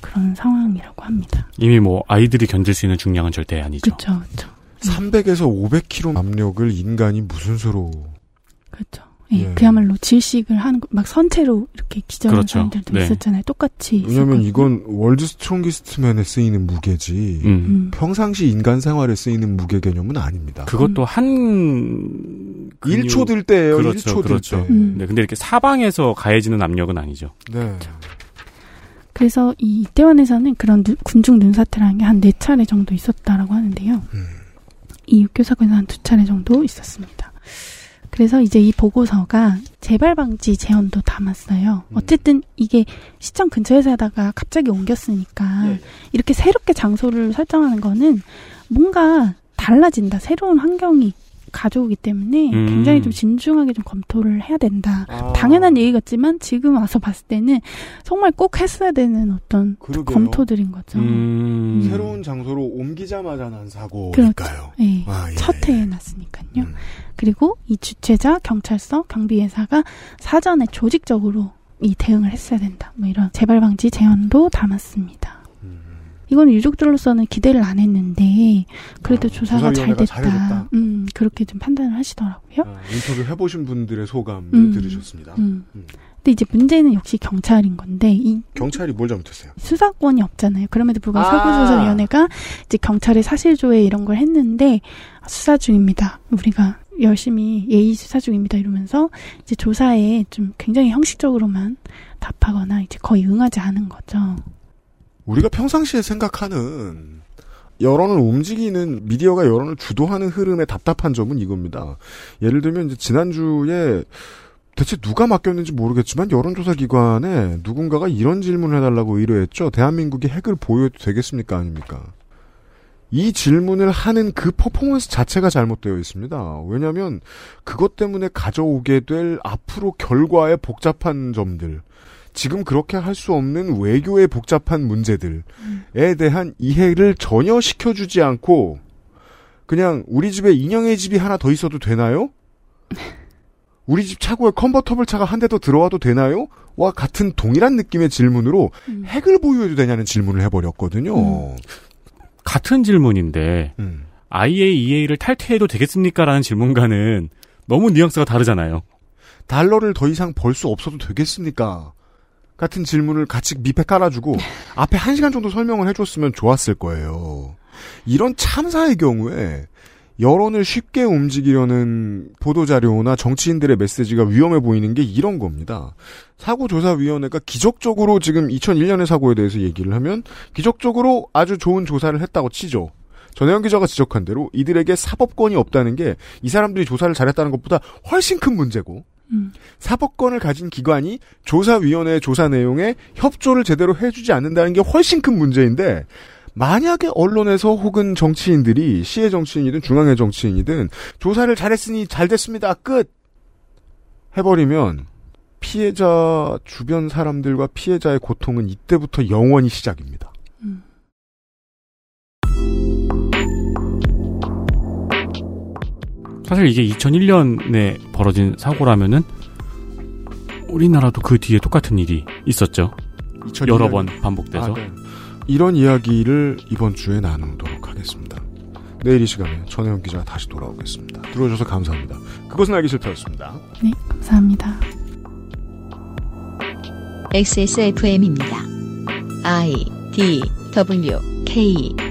그런 상황이라고 합니다. 이미 뭐 아이들이 견딜 수 있는 중량은 절대 아니죠. 그렇죠, 그렇죠, 300에서 500kg 압력을 인간이 무슨 수로. 그렇죠. 예, 예. 그야말로 질식을 하는 거- 막 선체로 이렇게 기절하는 그렇죠. 사람들도 네. 있었잖아요. 똑같이. 왜냐면. 이건 World Strongest Man에 쓰이는 무게지. 음. 음. 평상시 인간 생활에 쓰이는 무게 개념은 아닙니다. 그것도 한 1초 들 때예요. 그렇죠, 1초 그렇죠. 들 때. 음. 네, 근데 이렇게 사방에서 가해지는 압력은 아니죠. 네. 그래서 이 이태원에서는 그런 눈- 군중 눈사태라는 게 한 네 차례 정도 있었다라고 하는데요. 음. 이 육교 사고에서 한두 차례 정도 있었습니다. 그래서 이제 이 보고서가 재발 방지 제언도 담았어요. 음. 어쨌든 이게 시청 근처에서 하다가 갑자기 옮겼으니까 예. 이렇게 새롭게 장소를 설정하는 거는 뭔가 달라진다. 새로운 환경이 가져오기 때문에 음. 굉장히 좀 진중하게 좀 검토를 해야 된다. 아. 당연한 얘기 같지만 지금 와서 봤을 때는 정말 꼭 했어야 되는 어떤 그러게요. 검토들인 거죠. 음. 새로운 장소로 옮기자마자 난 사고니까요. 그렇죠. 예. 아, 예. 첫 해에 났으니까요. 음. 그리고 이 주최자, 경찰서, 경비회사가 사전에 조직적으로 이 대응을 했어야 된다. 뭐 이런 재발 방지 제언도 담았습니다. 음. 이거는 유족들로서는 기대를 안 했는데 그래도 아, 조사가 잘 됐다. 잘해줬다. 음, 그렇게 좀 판단을 하시더라고요. 아, 인터뷰 해보신 분들의 소감을 음. 들으셨습니다. 음. 음. 근데 이제 문제는 역시 경찰인 건데 이 경찰이 뭘 잘못했어요? 수사권이 없잖아요. 그럼에도 불구하고 아. 사고조사위원회가 이제 경찰의 사실조회 이런 걸 했는데 수사 중입니다. 우리가 열심히 예의 수사 중입니다. 이러면서 이제 조사에 좀 굉장히 형식적으로만 답하거나 이제 거의 응하지 않은 거죠. 우리가 평상시에 생각하는 여론을 움직이는 미디어가 여론을 주도하는 흐름의 답답한 점은 이겁니다. 예를 들면 이제 지난주에 대체 누가 맡겼는지 모르겠지만 여론조사 기관에 누군가가 이런 질문을 해달라고 의뢰했죠. 대한민국이 핵을 보유해도 되겠습니까? 아닙니까? 이 질문을 하는 그 퍼포먼스 자체가 잘못되어 있습니다. 왜냐하면 그것 때문에 가져오게 될 앞으로 결과의 복잡한 점들, 지금 그렇게 할 수 없는 외교의 복잡한 문제들에 대한 이해를 전혀 시켜주지 않고 그냥 우리 집에 인형의 집이 하나 더 있어도 되나요? 우리 집 차고에 컨버터블 차가 한 대 더 들어와도 되나요? 와 같은 동일한 느낌의 질문으로 음. 핵을 보유해도 되냐는 질문을 해버렸거든요. 같은 질문인데 음. IAEA를 탈퇴해도 되겠습니까? 라는 질문과는 너무 뉘앙스가 다르잖아요. 달러를 더 이상 벌 수 없어도 되겠습니까? 같은 질문을 같이 밑에 깔아주고 앞에 한 시간 정도 설명을 해줬으면 좋았을 거예요. 이런 참사의 경우에 여론을 쉽게 움직이려는 보도자료나 정치인들의 메시지가 위험해 보이는 게 이런 겁니다. 사고조사위원회가 기적적으로 지금 2001년의 사고에 대해서 얘기를 하면 기적적으로 아주 좋은 조사를 했다고 치죠. 전혜영 기자가 지적한 대로 이들에게 사법권이 없다는 게 이 사람들이 조사를 잘했다는 것보다 훨씬 큰 문제고 음. 사법권을 가진 기관이 조사위원회의 조사 내용에 협조를 제대로 해주지 않는다는 게 훨씬 큰 문제인데 만약에 언론에서 혹은 정치인들이 시의 정치인이든 중앙의 정치인이든 조사를 잘했으니 잘 됐습니다. 끝 해버리면 피해자 주변 사람들과 피해자의 고통은 이때부터 영원히 시작입니다. 사실 이게 2001년에 벌어진 사고라면은 우리나라도 그 뒤에 똑같은 일이 있었죠. 2001년. 여러 번 반복돼서. 아, 네. 이런 이야기를 이번 주에 나누도록 하겠습니다. 내일 이 시간에 전혜영 기자가 다시 돌아오겠습니다. 들어주셔서 감사합니다. 그것은 알기 싫다였습니다. 네, 감사합니다. XSFM입니다. I D W K